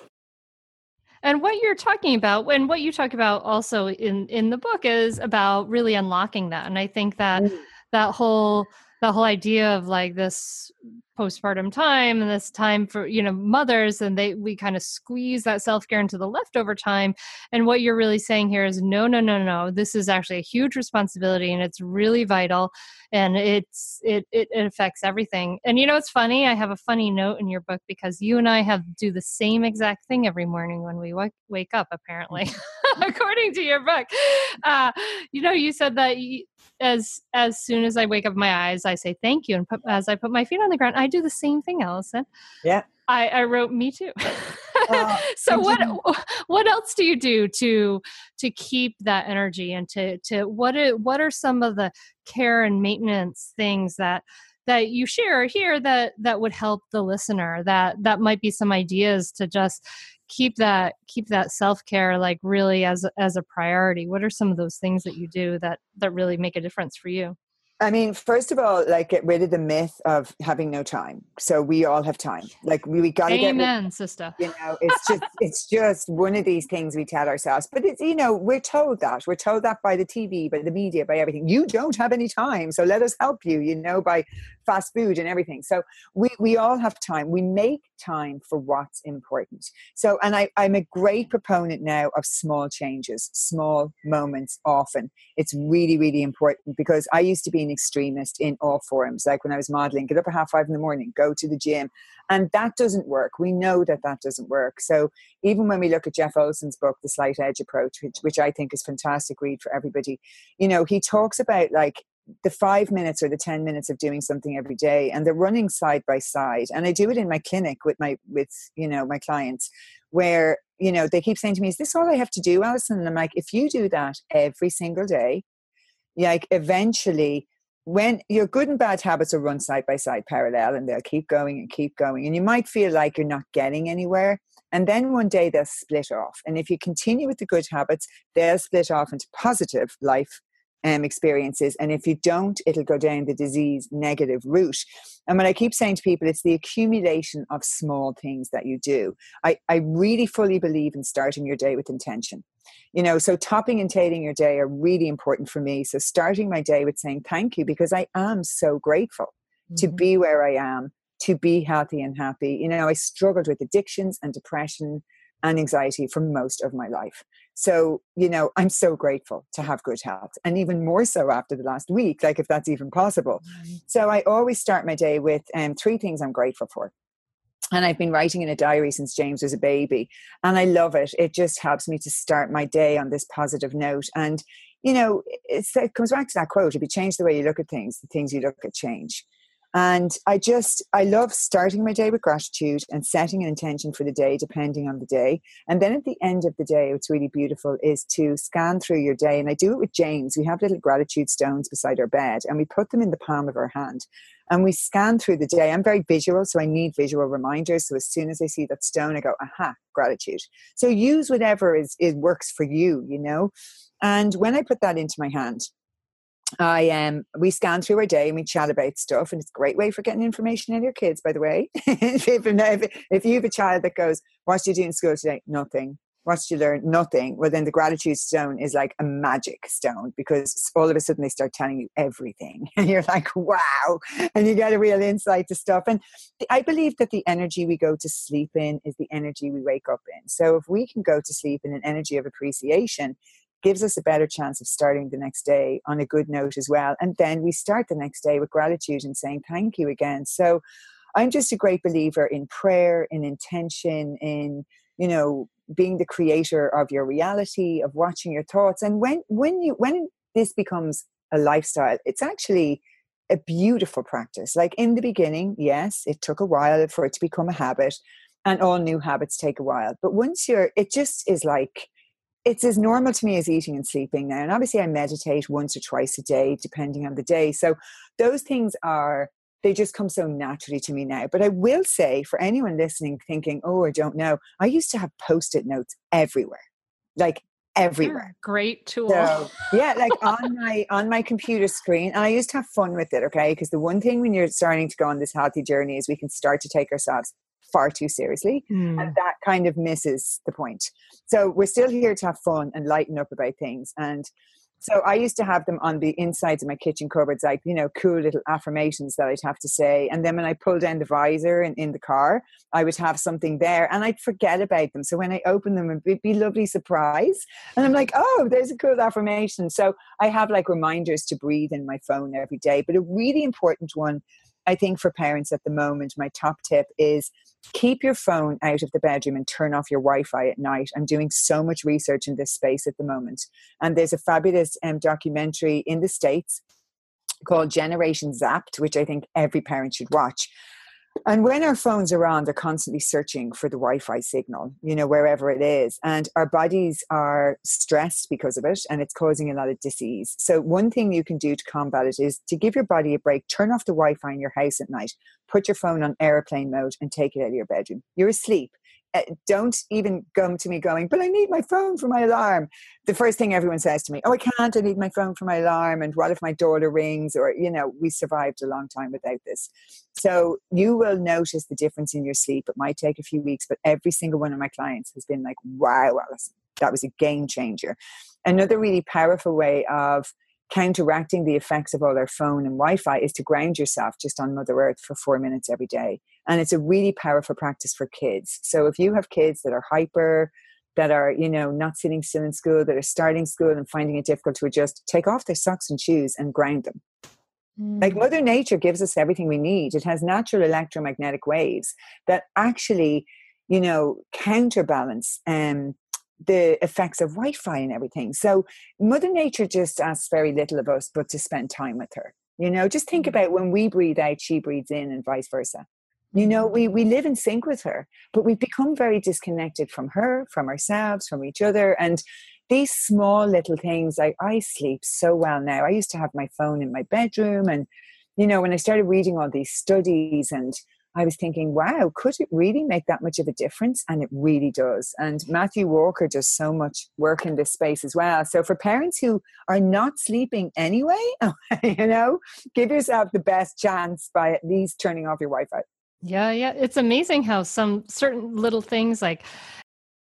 and what you're talking about and what you talk about also in in the book is about really unlocking that and i think that mm. that whole the whole idea of like this postpartum time and this time for you know mothers and they we kind of squeeze that self-care into the leftover time and what you're really saying here is no no no no this is actually a huge responsibility and it's really vital and it's it it, it affects everything. And you know it's funny i have a funny note in your book because you and i have do the same exact thing every morning when we wake, wake up apparently [laughs] according to your book. Uh, you know you said that you, as as soon as I wake up my eyes, I say thank you, and put, as I put my feet on the ground, I do the same thing, Allison. Yeah, I, I wrote me too. Uh, [laughs] so what what else do you do to to keep that energy and to to what are, what are some of the care and maintenance things that that you share here that that would help the listener that that might be some ideas to just keep that keep that self-care like really as as a priority what are some of those things that you do that that really make a difference for you I mean, first of all, like get rid of the myth of having no time. So we all have time. Like we, we got to get. Amen, sister. You know, it's just [laughs] it's just one of these things we tell ourselves. But it's you know we're told that we're told that by the TV, by the media, by everything. You don't have any time, so let us help you. You know, by fast food and everything. So we we all have time. We make time for what's important. So, and I I'm a great proponent now of small changes, small moments. Often, it's really really important because I used to be an extremist in all forms. Like when I was modeling, get up at half five in the morning, go to the gym. And that doesn't work. We know that that doesn't work. So even when we look at Jeff Olson's book, The Slight Edge Approach, which, which I think is fantastic read for everybody, you know, he talks about like the five minutes or the 10 minutes of doing something every day and they're running side by side. And i do it in my clinic with my with you know my clients where you know they keep saying to me is this all i have to do allison and i'm like if you do that every single day like eventually when your good and bad habits are run side by side parallel and they'll keep going and keep going and you might feel like you're not getting anywhere and then one day they'll split off. And if you continue with the good habits they'll split off into positive life um, experiences. And if you don't, it'll go down the disease negative route. And when I keep saying to people, it's the accumulation of small things that you do. I, I really fully believe in starting your day with intention. You know, so topping and tailing your day are really important for me. So starting my day with saying thank you because I am so grateful mm-hmm. to be where I am, to be healthy and happy. You know, I struggled with addictions and depression and anxiety for most of my life. So, you know, I'm so grateful to have good health and even more so after the last week, like if that's even possible. So, I always start my day with um, three things I'm grateful for. And I've been writing in a diary since James was a baby. And I love it. It just helps me to start my day on this positive note. And, you know, it comes back to that quote if you change the way you look at things, the things you look at change. And I just, I love starting my day with gratitude and setting an intention for the day, depending on the day. And then at the end of the day, what's really beautiful is to scan through your day. And I do it with James. We have little gratitude stones beside our bed and we put them in the palm of our hand and we scan through the day. I'm very visual, so I need visual reminders. So as soon as I see that stone, I go, aha, gratitude. So use whatever is, is works for you, you know? And when I put that into my hand, I um we scan through our day and we chat about stuff, and it's a great way for getting information in your kids. By the way, [laughs] if, if, if you have a child that goes, "What did you do in school today?" Nothing. What did you learn? Nothing. Well, then the gratitude stone is like a magic stone because all of a sudden they start telling you everything, [laughs] and you're like, "Wow!" And you get a real insight to stuff. And I believe that the energy we go to sleep in is the energy we wake up in. So if we can go to sleep in an energy of appreciation, gives us a better chance of starting the next day on a good note as well. And then we start the next day with gratitude and saying thank you again. So I'm just a great believer in prayer, in intention, in, you know, being the creator of your reality, of watching your thoughts. And when when you when this becomes a lifestyle, it's actually a beautiful practice. Like in the beginning, yes, it took a while for it to become a habit, and all new habits take a while. But once you're, it just is like it's as normal to me as eating and sleeping now. And obviously, I meditate once or twice a day, depending on the day. So those things are, they just come so naturally to me now. But I will say for anyone listening, thinking, oh, I don't know, I used to have post it notes everywhere, like everywhere. Great tool. So, yeah, like [laughs] on my on my computer screen, and I used to have fun with it. Okay, because the one thing when you're starting to go on this healthy journey is we can start to take ourselves far too seriously. Mm. And that kind of misses the point. So we're still here to have fun and lighten up about things. And so I used to have them on the insides of my kitchen cupboards, like, you know, cool little affirmations that I'd have to say. And then when I pulled down the visor in, in the car, I would have something there and I'd forget about them. So when I open them, it'd be lovely surprise. And I'm like, oh, there's a cool affirmation. So I have like reminders to breathe in my phone every day. But a really important one I think for parents at the moment, my top tip is keep your phone out of the bedroom and turn off your Wi Fi at night. I'm doing so much research in this space at the moment. And there's a fabulous um, documentary in the States called Generation Zapped, which I think every parent should watch. And when our phones are on, they're constantly searching for the Wi Fi signal, you know, wherever it is. And our bodies are stressed because of it, and it's causing a lot of disease. So, one thing you can do to combat it is to give your body a break, turn off the Wi Fi in your house at night, put your phone on airplane mode, and take it out of your bedroom. You're asleep. Uh, don't even come to me going, but I need my phone for my alarm. The first thing everyone says to me, oh, I can't, I need my phone for my alarm. And what if my daughter rings? Or, you know, we survived a long time without this. So you will notice the difference in your sleep. It might take a few weeks, but every single one of my clients has been like, wow, Allison, that was a game changer. Another really powerful way of counteracting the effects of all our phone and Wi-Fi is to ground yourself just on Mother Earth for four minutes every day. And it's a really powerful practice for kids. So if you have kids that are hyper, that are, you know, not sitting still in school, that are starting school and finding it difficult to adjust, take off their socks and shoes and ground them. Mm. Like Mother Nature gives us everything we need. It has natural electromagnetic waves that actually, you know, counterbalance um, the effects of Wi-Fi and everything. So Mother Nature just asks very little of us, but to spend time with her. You know, just think mm-hmm. about when we breathe out, she breathes in, and vice versa. You know, we we live in sync with her, but we've become very disconnected from her, from ourselves, from each other, and these small little things. Like I sleep so well now. I used to have my phone in my bedroom, and you know, when I started reading all these studies and I was thinking, wow, could it really make that much of a difference? And it really does. And Matthew Walker does so much work in this space as well. So for parents who are not sleeping anyway, [laughs] you know, give yourself the best chance by at least turning off your Wi Fi. Yeah, yeah. It's amazing how some certain little things like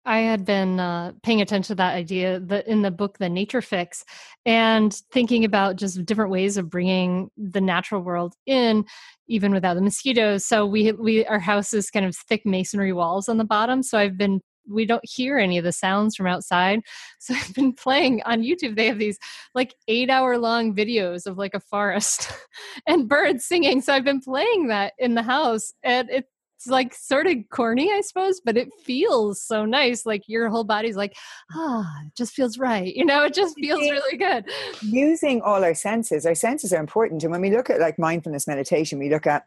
I had been uh, paying attention to that idea that in the book, The Nature Fix, and thinking about just different ways of bringing the natural world in, even without the mosquitoes. So we we our house is kind of thick masonry walls on the bottom. So I've been we don't hear any of the sounds from outside. [laughs] So I've been playing on YouTube. They have these like eight hour long videos of like a forest [laughs] and birds singing. So I've been playing that in the house, and it's like sort of corny, I suppose, but it feels so nice. Like your whole body's like, ah, it just feels right. You know, it just feels really good. Using all our senses, our senses are important. And when we look at like mindfulness meditation, we look at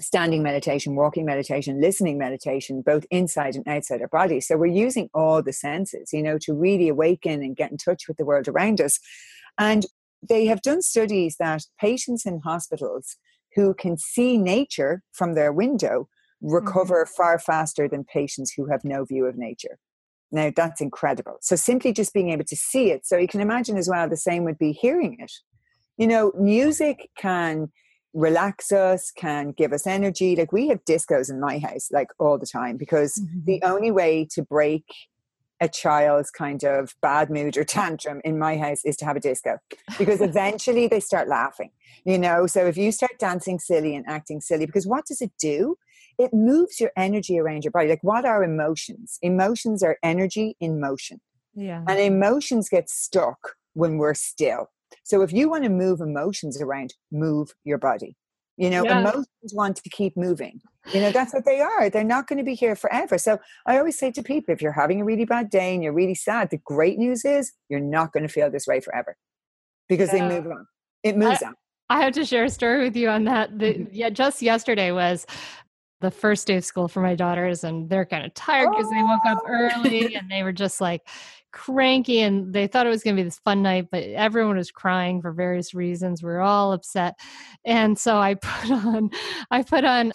standing meditation, walking meditation, listening meditation, both inside and outside our body. So we're using all the senses, you know, to really awaken and get in touch with the world around us. And they have done studies that patients in hospitals who can see nature from their window Mm-hmm. recover mm-hmm. far faster than patients who have no view of nature. Now, that's incredible. So, simply just being able to see it. So, you can imagine as well, the same would be hearing it. You know, music can relax us, can give us energy. Like, we have discos in my house, like all the time, because mm-hmm. the only way to break a child's kind of bad mood or [laughs] tantrum in my house is to have a disco because eventually they start laughing you know so if you start dancing silly and acting silly because what does it do it moves your energy around your body. Like, what are emotions? Emotions are energy in motion. Yeah. And emotions get stuck when we're still. So, if you want to move emotions around, move your body. You know, yeah. emotions want to keep moving. You know, that's what they are. They're not going to be here forever. So, I always say to people if you're having a really bad day and you're really sad, the great news is you're not going to feel this way forever because yeah. they move on. It moves I, on. I have to share a story with you on that. The, mm-hmm. yeah, just yesterday was the first day of school for my daughters and they're kind of tired because they woke up oh. early and they were just like cranky and they thought it was going to be this fun night but everyone was crying for various reasons. We are all upset. And so i put on i put on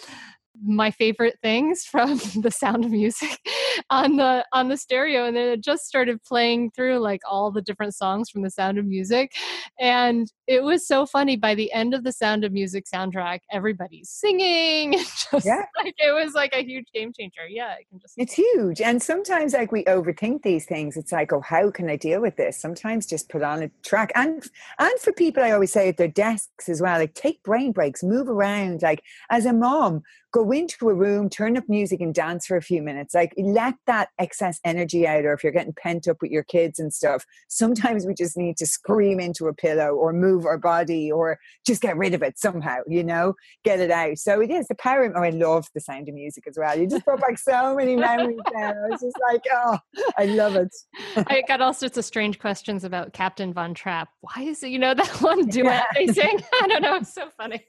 my favorite things from [laughs] the sound of music [laughs] on the on the stereo and then it just started playing through like all the different songs from the sound of music. And it was so funny by the end of the sound of music soundtrack everybody's singing [laughs] just yeah. like it was like a huge game changer. Yeah it can just it's huge and sometimes like we overthink these things. It's like oh how can i deal with this? Sometimes just put on a track and and for people i always say at their desks as well like take brain breaks move around like as a mom go into a room, turn up music and dance for a few minutes. Like let that excess energy out, or if you're getting pent up with your kids and stuff, sometimes we just need to scream into a pillow or move our body or just get rid of it somehow, you know, get it out. So it is the power. Of, oh, I love the sound of music as well. You just brought back so many [laughs] memories now. It's just like, oh, I love it. I got all sorts of strange questions about Captain Von Trapp. Why is it, you know, that one [laughs] duet yeah. they sing? I don't know. It's so funny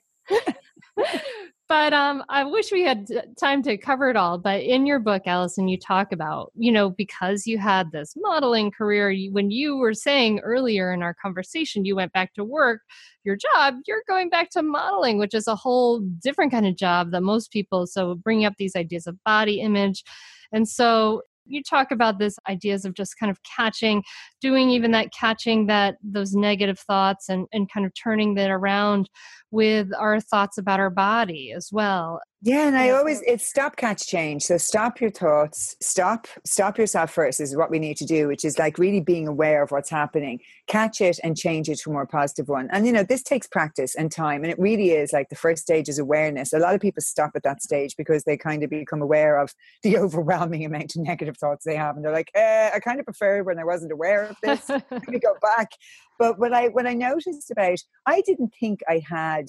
but um, I wish we had time to cover it all. But in your book, Allison, you talk about, you know, because you had this modeling career, you, when you were saying earlier in our conversation, you went back to work, your job, you're going back to modeling, which is a whole different kind of job that most people. So bringing up these ideas of body image. And so you talk about this ideas of just kind of catching doing even that catching that those negative thoughts and and kind of turning that around with our thoughts about our body as well yeah, and I always it's stop catch change. So stop your thoughts, stop stop yourself first is what we need to do, which is like really being aware of what's happening, catch it and change it to a more positive one. And you know, this takes practice and time. And it really is like the first stage is awareness. A lot of people stop at that stage because they kind of become aware of [laughs] the overwhelming amount of negative thoughts they have. And they're like, eh, I kind of prefer when I wasn't aware of this. [laughs] Let me go back. But what I what I noticed about I didn't think I had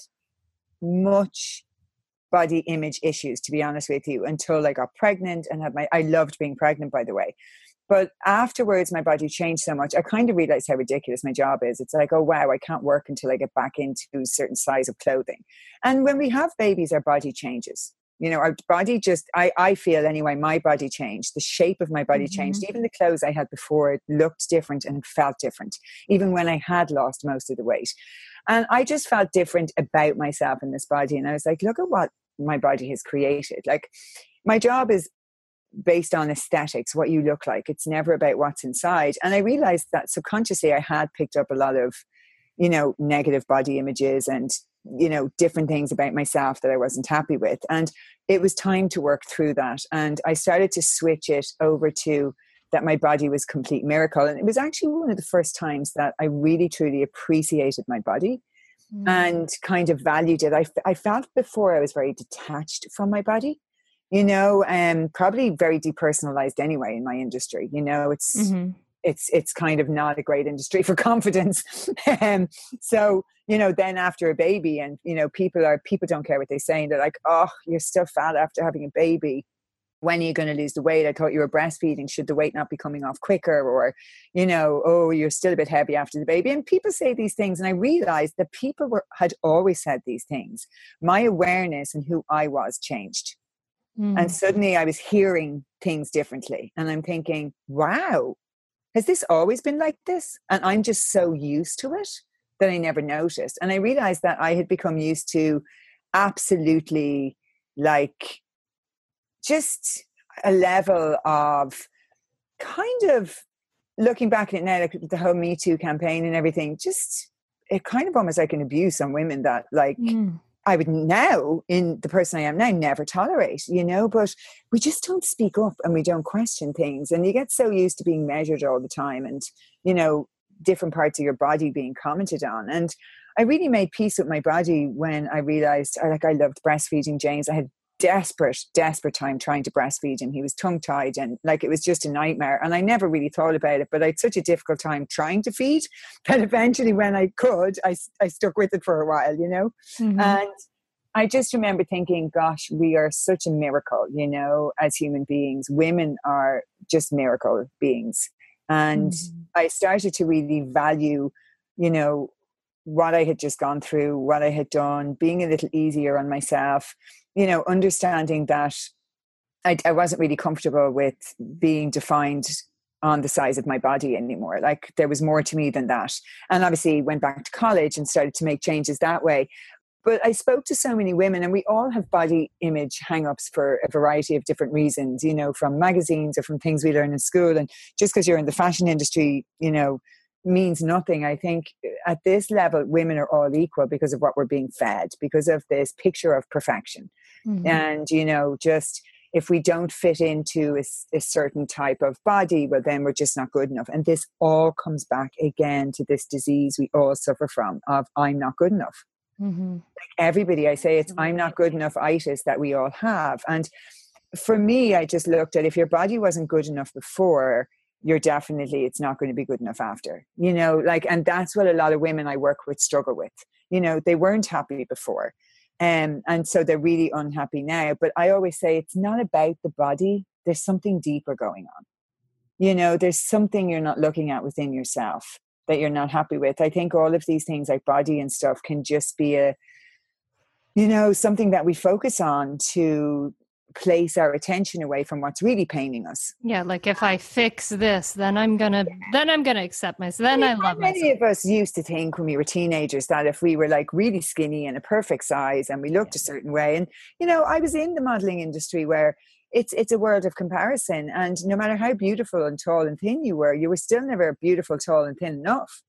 much body image issues to be honest with you until i got pregnant and had my i loved being pregnant by the way. But afterwards my body changed so much i kind of realized how ridiculous my job is. It's like oh wow i can't work until i get back into certain size of clothing. And when we have babies our body changes you know our body just i i feel anyway my body changed the shape of my body mm-hmm. changed even the clothes i had before it looked different and felt different even when i had lost most of the weight and I just felt different about myself in this body. And I was like, look at what my body has created. Like, my job is based on aesthetics, what you look like. It's never about what's inside. And I realized that subconsciously I had picked up a lot of, you know, negative body images and, you know, different things about myself that I wasn't happy with. And it was time to work through that. And I started to switch it over to, that my body was complete miracle. And it was actually one of the first times that I really truly appreciated my body mm. and kind of valued it. I, I felt before I was very detached from my body, you know, and um, probably very depersonalized anyway in my industry. You know, it's mm-hmm. It's it's kind of not a great industry for [laughs] confidence. um, so you know, then after a baby, and you know, people are people don't care what they say, and they're like, "Oh, you're still fat after having a baby." when are you going to lose the weight? I thought you were breastfeeding. Should the weight not be coming off quicker? Or, you know, oh, you're still a bit heavy after the baby. And people say these things. And I realized that people were, had always said these things. My awareness and who I was changed. Mm. And suddenly I was hearing things differently. And I'm thinking, wow, has this always been like this? And I'm just so used to it that I never noticed. And I realized that I had become used to absolutely like just a level of kind of looking back at it now, like the whole Me Too campaign and everything, just it kind of almost like an abuse on women that like mm. I would now, in the person I am now, never tolerate, you know, but we just don't speak up and we don't question things. And you get so used to being measured all the time and, you know, different parts of your body being commented on. And I really made peace with my body when I realized, like, I loved breastfeeding James. I had desperate, desperate time trying to breastfeed him. He was tongue tied and like it was just a nightmare. And I never really thought about it, but I had such a difficult time trying to feed [laughs] that eventually, when I could, I, I stuck with it for a while, you know? Mm-hmm. And I just remember thinking, gosh, we are such a miracle, you know, as human beings. Women are just miracle beings. And mm-hmm. I started to really value, you know, what I had just gone through, what I had done, being a little easier on myself, you know, understanding that I, I wasn't really comfortable with being defined on the size of my body anymore. Like there was more to me than that. And obviously went back to college and started to make changes that way. but I spoke to so many women, and we all have body image hang-ups for a variety of different reasons, you know, from magazines or from things we learn in school. And just because you're in the fashion industry, you know, means nothing. I think at this level, women are all equal because of what we're being fed, because of this picture of perfection. Mm-hmm. And, you know, just if we don't fit into a, a, certain type of body, well, then we're just not good enough. And this all comes back again to this disease we all suffer from of I'm not good enough. Mm-hmm. Like everybody, I say it's I'm not good enough itis that we all have. And for me, I just looked at if your body wasn't good enough before, you're definitely it's not going to be good enough after. You know, like and that's what a lot of women I work with struggle with. You know, they weren't happy before. Um, and so they're really unhappy now. But I always say it's not about the body, there's something deeper going on. You know, there's something you're not looking at within yourself that you're not happy with. I think all of these things like body and stuff can just be a, you know, something that we focus on to place our attention away from what's really paining us. Yeah, like if I fix this, then I'm gonna then I'm gonna accept myself. Then I, mean, I love many myself. of us used to think when we were teenagers that if we were like really skinny and a perfect size and we looked a certain way, and you know, I was in the modeling industry where it's it's a world of comparison, and no matter how beautiful and tall and thin you were, you were still never beautiful, tall, and thin enough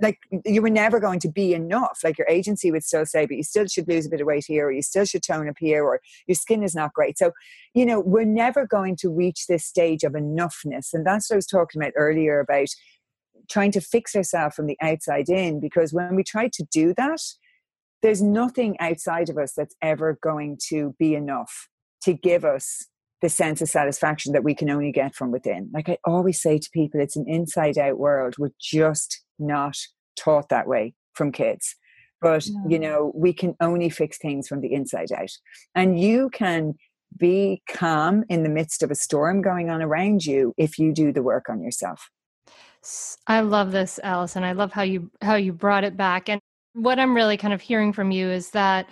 like you were never going to be enough. Like your agency would still say, but you still should lose a bit of weight here, or you still should tone up here, or your skin is not great. So, you know, we're never going to reach this stage of enoughness. And that's what I was talking about earlier about trying to fix ourselves from the outside in, because when we try to do that, there's nothing outside of us that's ever going to be enough to give us the sense of satisfaction that we can only get from within. Like I always say to people, it's an inside out world. We're just not taught that way from kids. But, yeah. you know, we can only fix things from the inside out. And you can be calm in the midst of a storm going on around you if you do the work on yourself. I love this, Alison. I love how you how you brought it back. And what I'm really kind of hearing from you is that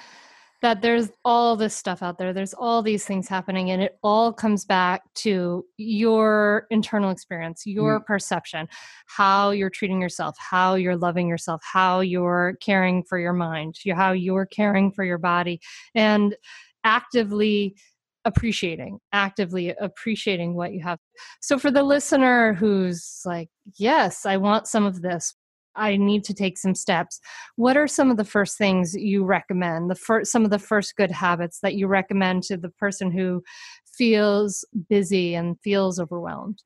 that there's all this stuff out there there's all these things happening and it all comes back to your internal experience your mm. perception how you're treating yourself how you're loving yourself how you're caring for your mind how you're caring for your body and actively appreciating actively appreciating what you have so for the listener who's like yes i want some of this I need to take some steps. What are some of the first things you recommend? The first, some of the first good habits that you recommend to the person who feels busy and feels overwhelmed?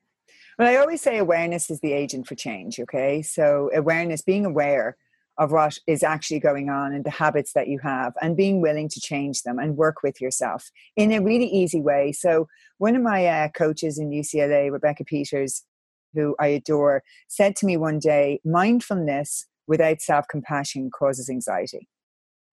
Well, I always say awareness is the agent for change. Okay, so awareness, being aware of what is actually going on and the habits that you have, and being willing to change them and work with yourself in a really easy way. So, one of my uh, coaches in UCLA, Rebecca Peters, who I adore, said to me one day, mindfulness without self compassion causes anxiety.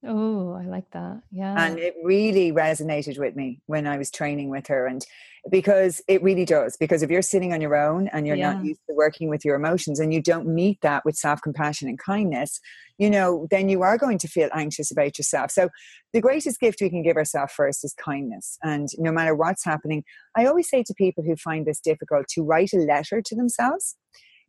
Oh, I like that. Yeah. And it really resonated with me when I was training with her. And because it really does, because if you're sitting on your own and you're yeah. not used to working with your emotions and you don't meet that with self compassion and kindness, you know, then you are going to feel anxious about yourself. So the greatest gift we can give ourselves first is kindness. And no matter what's happening, I always say to people who find this difficult to write a letter to themselves.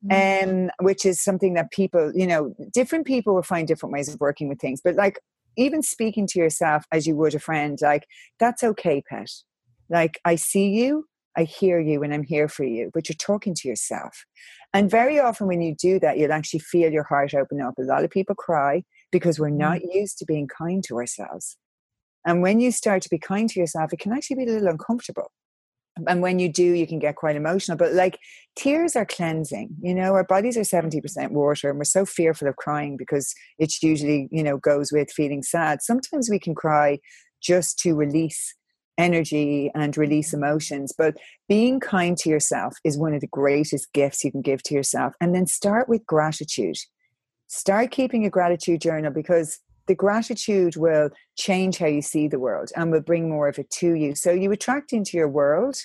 Mm. Um, which is something that people, you know, different people will find different ways of working with things. But like even speaking to yourself as you would a friend, like, that's okay, pet. Like, I see you, I hear you, and I'm here for you, but you're talking to yourself. And very often when you do that, you'll actually feel your heart open up. A lot of people cry because we're not mm. used to being kind to ourselves. And when you start to be kind to yourself, it can actually be a little uncomfortable and when you do you can get quite emotional but like tears are cleansing you know? Our bodies are 70% water and we're so fearful of crying because it's usually you know goes with feeling sad. Sometimes we can cry just to release energy and release emotions but being kind to yourself is one of the greatest gifts you can give to yourself. And then start with gratitude. Start keeping a gratitude journal because the gratitude will change how you see the world and will bring more of it to you. So you attract into your world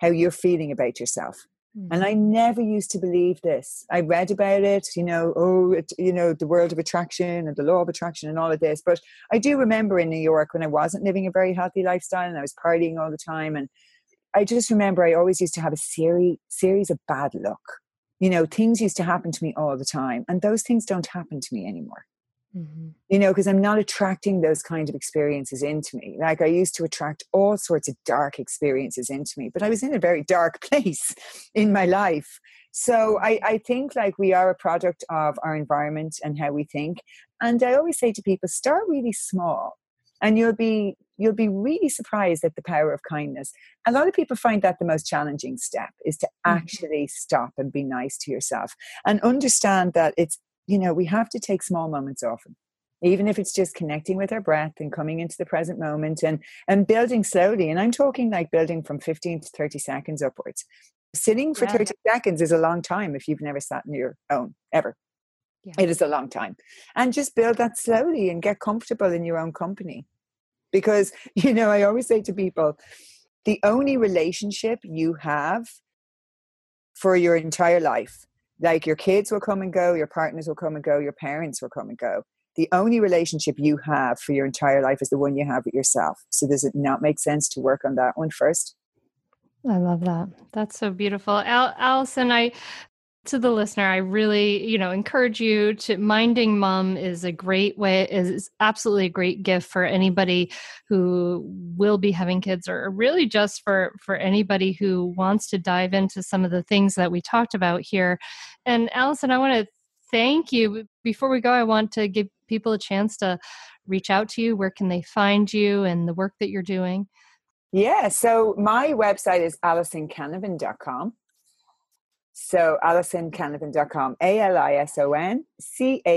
how you're feeling about yourself. Mm-hmm. And I never used to believe this. I read about it, you know, oh, it, you know, the world of attraction and the law of attraction and all of this. But I do remember in New York when I wasn't living a very healthy lifestyle and I was partying all the time. And I just remember I always used to have a series series of bad luck. You know, things used to happen to me all the time, and those things don't happen to me anymore Mm-hmm. You know, because I'm not attracting those kind of experiences into me. Like I used to attract all sorts of dark experiences into me, but I was in a very dark [laughs] place in my life. So I, I think like we are a product of our environment and how we think. And I always say to people, start really small and you'll be you'll be really surprised at the power of kindness a lot of people find that the most challenging step is to mm-hmm. actually stop and be nice to yourself and understand that it's you know we have to take small moments often even if it's just connecting with our breath and coming into the present moment and and building slowly. And i'm talking like building from 15 to 30 seconds upwards. Sitting for yeah. 30 seconds is a long time if you've never sat on your own ever. Yeah. it is a long time. And just build that slowly and get comfortable in your own company. Because [laughs] you know i always say to people the only relationship you have for your entire life like your kids will come and go your partners will come and go your parents will come and go the only relationship you have for your entire life is the one you have with yourself so does it not make sense to work on that one first I love that. That's so beautiful. Al- Allison, I to the listener, I really, you know, encourage you to minding mom is a great way, is absolutely a great gift for anybody who will be having kids or really just for for anybody who wants to dive into some of the things that we talked about here. And Allison, I want to thank you. Before we go, I want to give people a chance to reach out to you. Where can they find you and the work that you're doing? Yeah, so my website is alisoncanavan.com. So alisoncanavan.com, A-L-I-S-O-N C-A-N-A-V-A-N.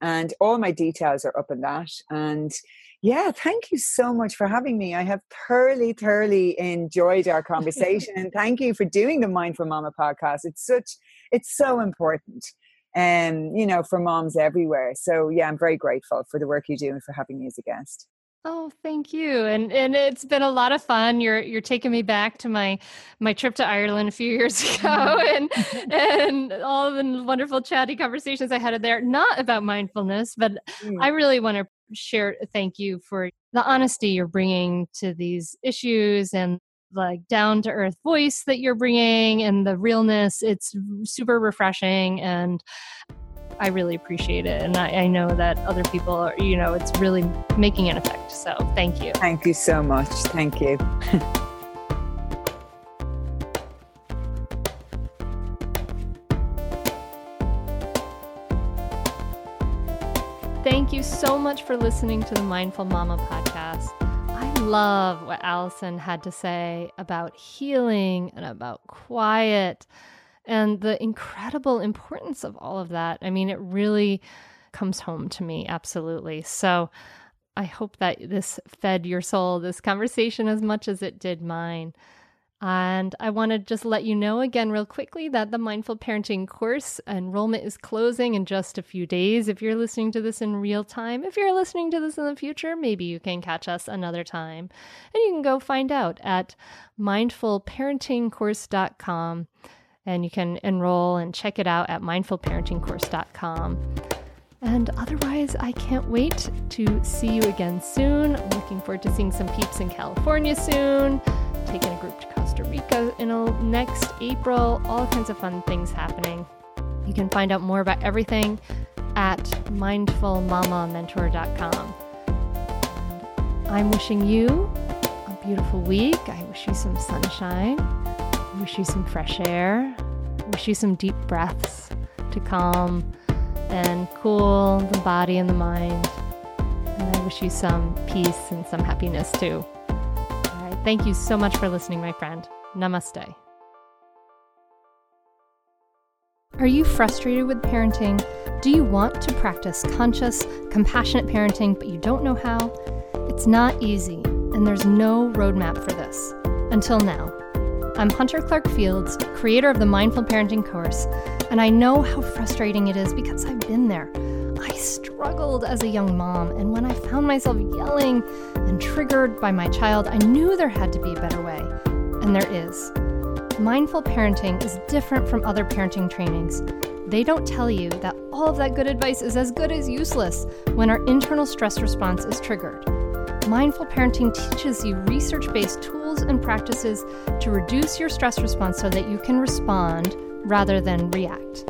And all my details are up in that. And yeah, thank you so much for having me. I have thoroughly, thoroughly enjoyed our conversation. and [laughs] thank you for doing the Mindful Mama podcast. It's such, it's so important. And, um, you know, for moms everywhere. So yeah, I'm very grateful for the work you do and for having me as a guest. Oh, thank you. And and it's been a lot of fun. You're you're taking me back to my my trip to Ireland a few years [laughs] ago and and all the wonderful chatty conversations I had there not about mindfulness, but mm. I really want to share thank you for the honesty you're bringing to these issues and like down to earth voice that you're bringing and the realness. It's super refreshing and I really appreciate it. And I, I, know that other people are, you know, it's really making an effect. So thank you. Thank you so much. Thank you. [laughs] Thank you so much for listening to the Mindful Mama podcast. I love what Allison had to say about healing and about quiet and the incredible importance of all of that. I mean, it really comes home to me, absolutely. So I hope that this fed your soul, this conversation, as much as it did mine. And I want to just let you know again, real quickly, that the Mindful Parenting course enrollment is closing in just a few days. If you're listening to this in real time, if you're listening to this in the future, maybe you can catch us another time. And you can go find out at mindfulparentingcourse.com and you can enroll and check it out at mindfulparentingcourse.com. And otherwise, I can't wait to see you again soon. I'm looking forward to seeing some peeps in California soon, taking a group to Costa Rica in a, next April, all kinds of fun things happening. You can find out more about everything at mindfulmamamentor.com. I'm wishing you a beautiful week. I wish you some sunshine wish you some fresh air. wish you some deep breaths to calm and cool the body and the mind. And I wish you some peace and some happiness too. All right. Thank you so much for listening, my friend. Namaste. Are you frustrated with parenting? Do you want to practice conscious, compassionate parenting, but you don't know how? It's not easy, and there's no roadmap for this. Until now. I'm Hunter Clark Fields, creator of the Mindful Parenting course, and I know how frustrating it is because I've been there. I struggled as a young mom, and when I found myself yelling and triggered by my child, I knew there had to be a better way. And there is. Mindful parenting is different from other parenting trainings. They don't tell you that all of that good advice is as good as useless when our internal stress response is triggered. Mindful parenting teaches you research based tools and practices to reduce your stress response so that you can respond rather than react.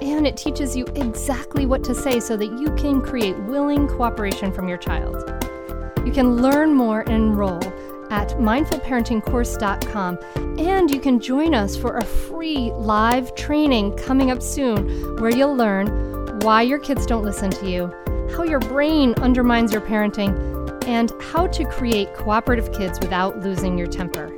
And it teaches you exactly what to say so that you can create willing cooperation from your child. You can learn more and enroll at mindfulparentingcourse.com, and you can join us for a free live training coming up soon where you'll learn why your kids don't listen to you, how your brain undermines your parenting, and how to create cooperative kids without losing your temper.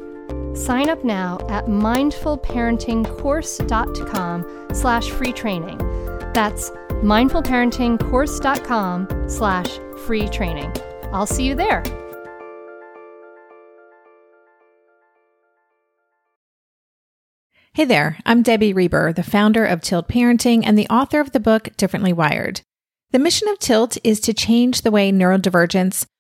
Sign up now at mindfulparentingcourse.com slash free training. That's mindfulparentingcourse.com slash free training. I'll see you there. Hey there, I'm Debbie Reber, the founder of Tilt Parenting and the author of the book Differently Wired. The mission of Tilt is to change the way neurodivergence,